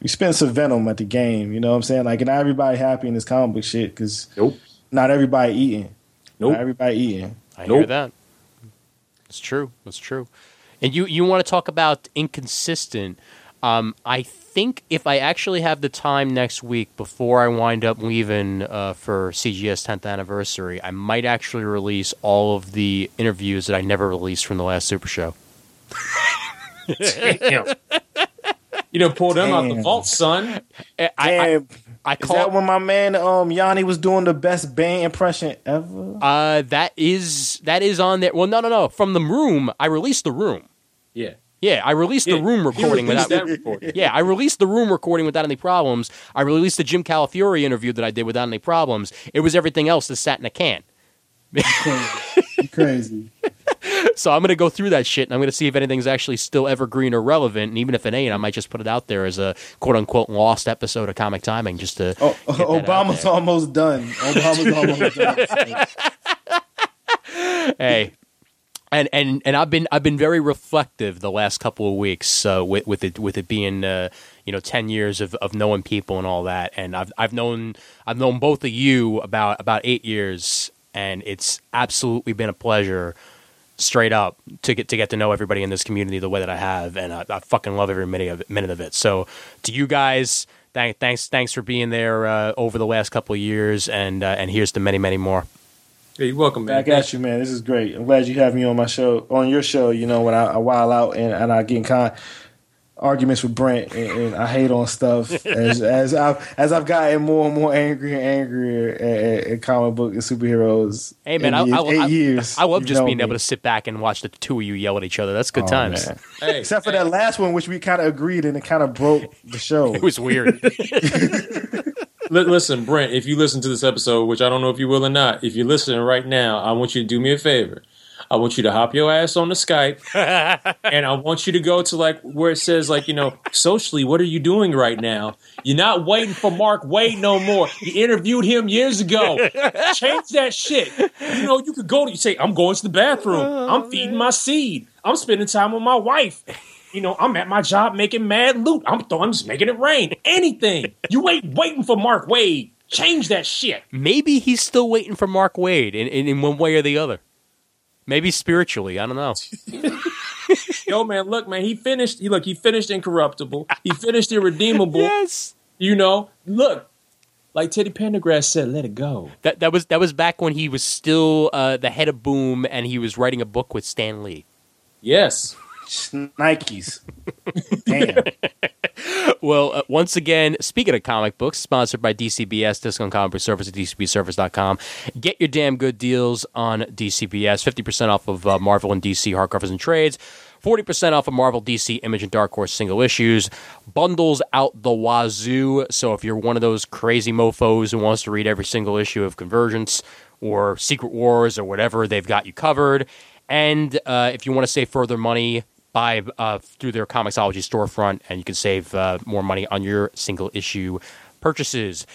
we spitting some venom at the game. You know what I'm saying? Like, and not everybody happy in this comic book shit because Nope. not everybody eating. Nope. Not everybody eating. I hear that. It's true. It's true. And you you want to talk about inconsistent? Um, I think if I actually have the time next week before I wind up leaving uh, for CGS 10th anniversary, I might actually release all of the interviews that I never released from the last Super Show. You know, pull them out the vault, son. I, I, Damn. I Is call that when my man um Yanni was doing the best Bane impression ever? uh, that is that is on there. Well, no, no, no. From the room, I released the room. Yeah. Yeah, I released the room recording without. that recording. Yeah, I released the room recording without any problems. I released the Jim Calafiore interview that I did without any problems. It was everything else that sat in a can. You crazy. *laughs* So I'm going to go through that shit and I'm going to see if anything's actually still evergreen or relevant. And even if it ain't, I might just put it out there as a quote unquote lost episode of Comic Timing just to. Oh, get that out *laughs* Obama's there. almost done. Obama's almost done. *laughs* hey. And, and and I've been I've been very reflective the last couple of weeks uh, with with it with it being uh, you know ten years of, of knowing people and all that and I've I've known I've known both of you about about eight years and it's absolutely been a pleasure straight up to get to get to know everybody in this community the way that I have, and I, I fucking love every minute of it, minute of it. So to you guys, thank, thanks thanks for being there uh, over the last couple of years, and uh, and here's to many many more. Hey, you're welcome, man. Back at you, man. This is great. I'm glad you have me on my show, on your show. You know, when I, I while out and, and I get in con- arguments with Brent and, and I hate on stuff *laughs* as as I've as I've gotten more and more angry and angrier at, at, at comic book and superheroes. Hey man, in I, the I, eight I, years. I love just being me. able to sit back and watch the two of you yell at each other. That's good Oh, times. Hey, Except for hey, that last one, which we kind of agreed and it kind of broke the show. *laughs* It was weird. *laughs* li- listen, Brent. If you listen to this episode, which I don't know if you will or not, if you're listening right now, I want you to do me a favor. I want you to hop your ass on the Skype, *laughs* and I want you to go to like where it says like you know socially, what are you doing right now? You're not waiting for Mark Waid no more. You interviewed him years ago. Change that shit. You know you could go to you say I'm going to the bathroom. I'm oh, feeding my seed. I'm spending time with my wife. You know, I'm at my job making mad loot. I'm th- I'm just making it rain. Anything. You ain't waiting for Mark Waid. Change that shit. Maybe he's still waiting for Mark Waid in, in, in one way or the other. Maybe spiritually. I don't know. *laughs* Yo, man, look, man, he finished. He look, he finished incorruptible. He finished irredeemable. yes. You know, look, like Teddy Pendergrass said, let it go. That that was that was back when he was still uh, the head of Boom and he was writing a book with Stan Lee. Yes. Nikes. Damn. *laughs* Well, uh, once again, speaking of comic books, sponsored by DCBS, Discount Comic Service at DCBService.com. Get your damn good deals on DCBS. 50% off of uh, Marvel and DC hardcovers and trades. 40% off of Marvel, DC, Image, and Dark Horse single issues. Bundles out the wazoo. So if you're one of those crazy mofos who wants to read every single issue of Convergence or Secret Wars or whatever, they've got you covered. And uh, if you want to save further money, buy uh, through their Comixology storefront, and you can save uh, more money on your single issue purchases.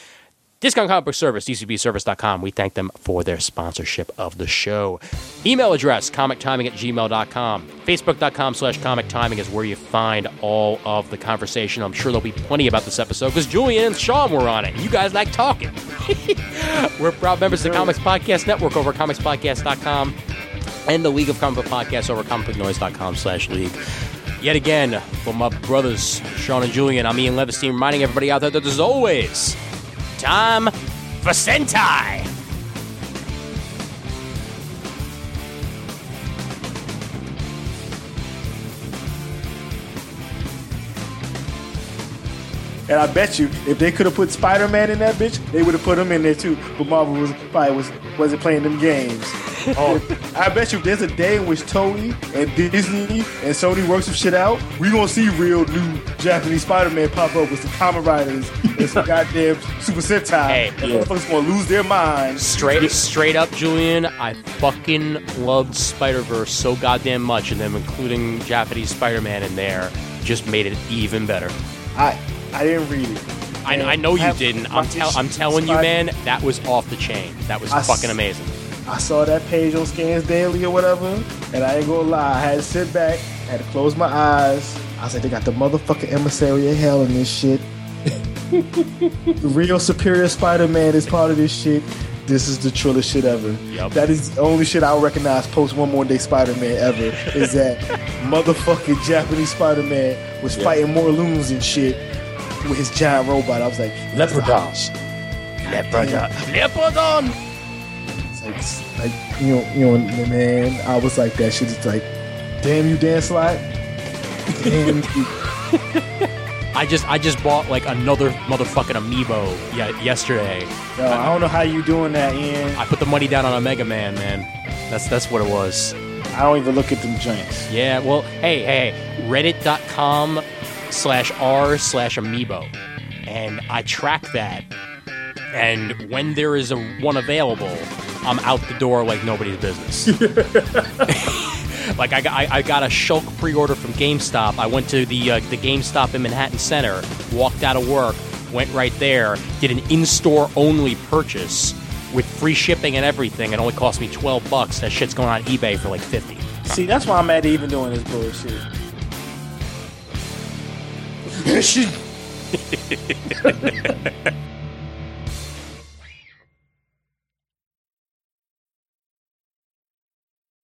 Discount Comic Book Service, DCBService.com. We thank them for their sponsorship of the show. Email address, comictiming at gmail.com. Facebook.com slash comic timing is where you find all of the conversation. I'm sure there'll be plenty about this episode because Julian and Sean were on it. You guys like talking. *laughs* We're proud members of the Comics Podcast Network over at comicspodcast.com and the League of Comic Book Podcasts over comicbooknoise.com slash league. Yet again, for my brothers, Sean and Julian, I'm Ian Levinstein, reminding everybody out there that there's always time for Sentai. And I bet you, if they could have put Spider Man in that bitch, they would have put him in there too. But Marvel was probably was wasn't playing them games. oh, *laughs* I bet you, if there's a day in which Toei and Disney and Sony work some shit out, we gonna see real new Japanese Spider Man pop up with some Kamen Riders and some *laughs* goddamn Super Sentai. Hey, and yeah. motherfuckers gonna lose their minds. Straight, straight up, Julian, I fucking loved Spider Verse so goddamn much, and them including Japanese Spider Man in there just made it even better. I I didn't read it. I, I know you didn't. I'm, tell, I'm telling you, man, that was off the chain. That was I fucking amazing. I saw that page on Scans Daily or whatever, and I ain't gonna lie, I had to sit back, I had to close my eyes. I said, like, they got the motherfucking emissary of hell in this shit. *laughs* the real superior Spider-Man is part of this shit. This is the trillest shit ever. Yup. That is the only shit I'll recognize post One More Day Spider-Man ever. is that *laughs* motherfucking Japanese Spider-Man was fighting more loons and shit with his giant robot. I was like, Leopardon. Leopardon. Leopardon! It's like, like you know, you know, man. I was like that shit. It's like, damn you, Dan Slott. Damn you. *laughs* I just, I just bought like another motherfucking amiibo yeah, yesterday. Yo, I don't know how you doing that, Ian. I put the money down on a Mega Man, man. That's that's what it was. I don't even look at them joints. Yeah, well, hey, hey, reddit.com slash r slash amiibo. And I track that. And when there is a one available, I'm out the door like nobody's business. *laughs* like I got, I, I got a Shulk pre-order from GameStop. I went to the uh, the GameStop in Manhattan Center, walked out of work, went right there, did an in-store only purchase with free shipping and everything. It only cost me 12 bucks. That shit's going on eBay for like 50. See, that's why I'm mad at even doing this bullshit. Shit. *laughs*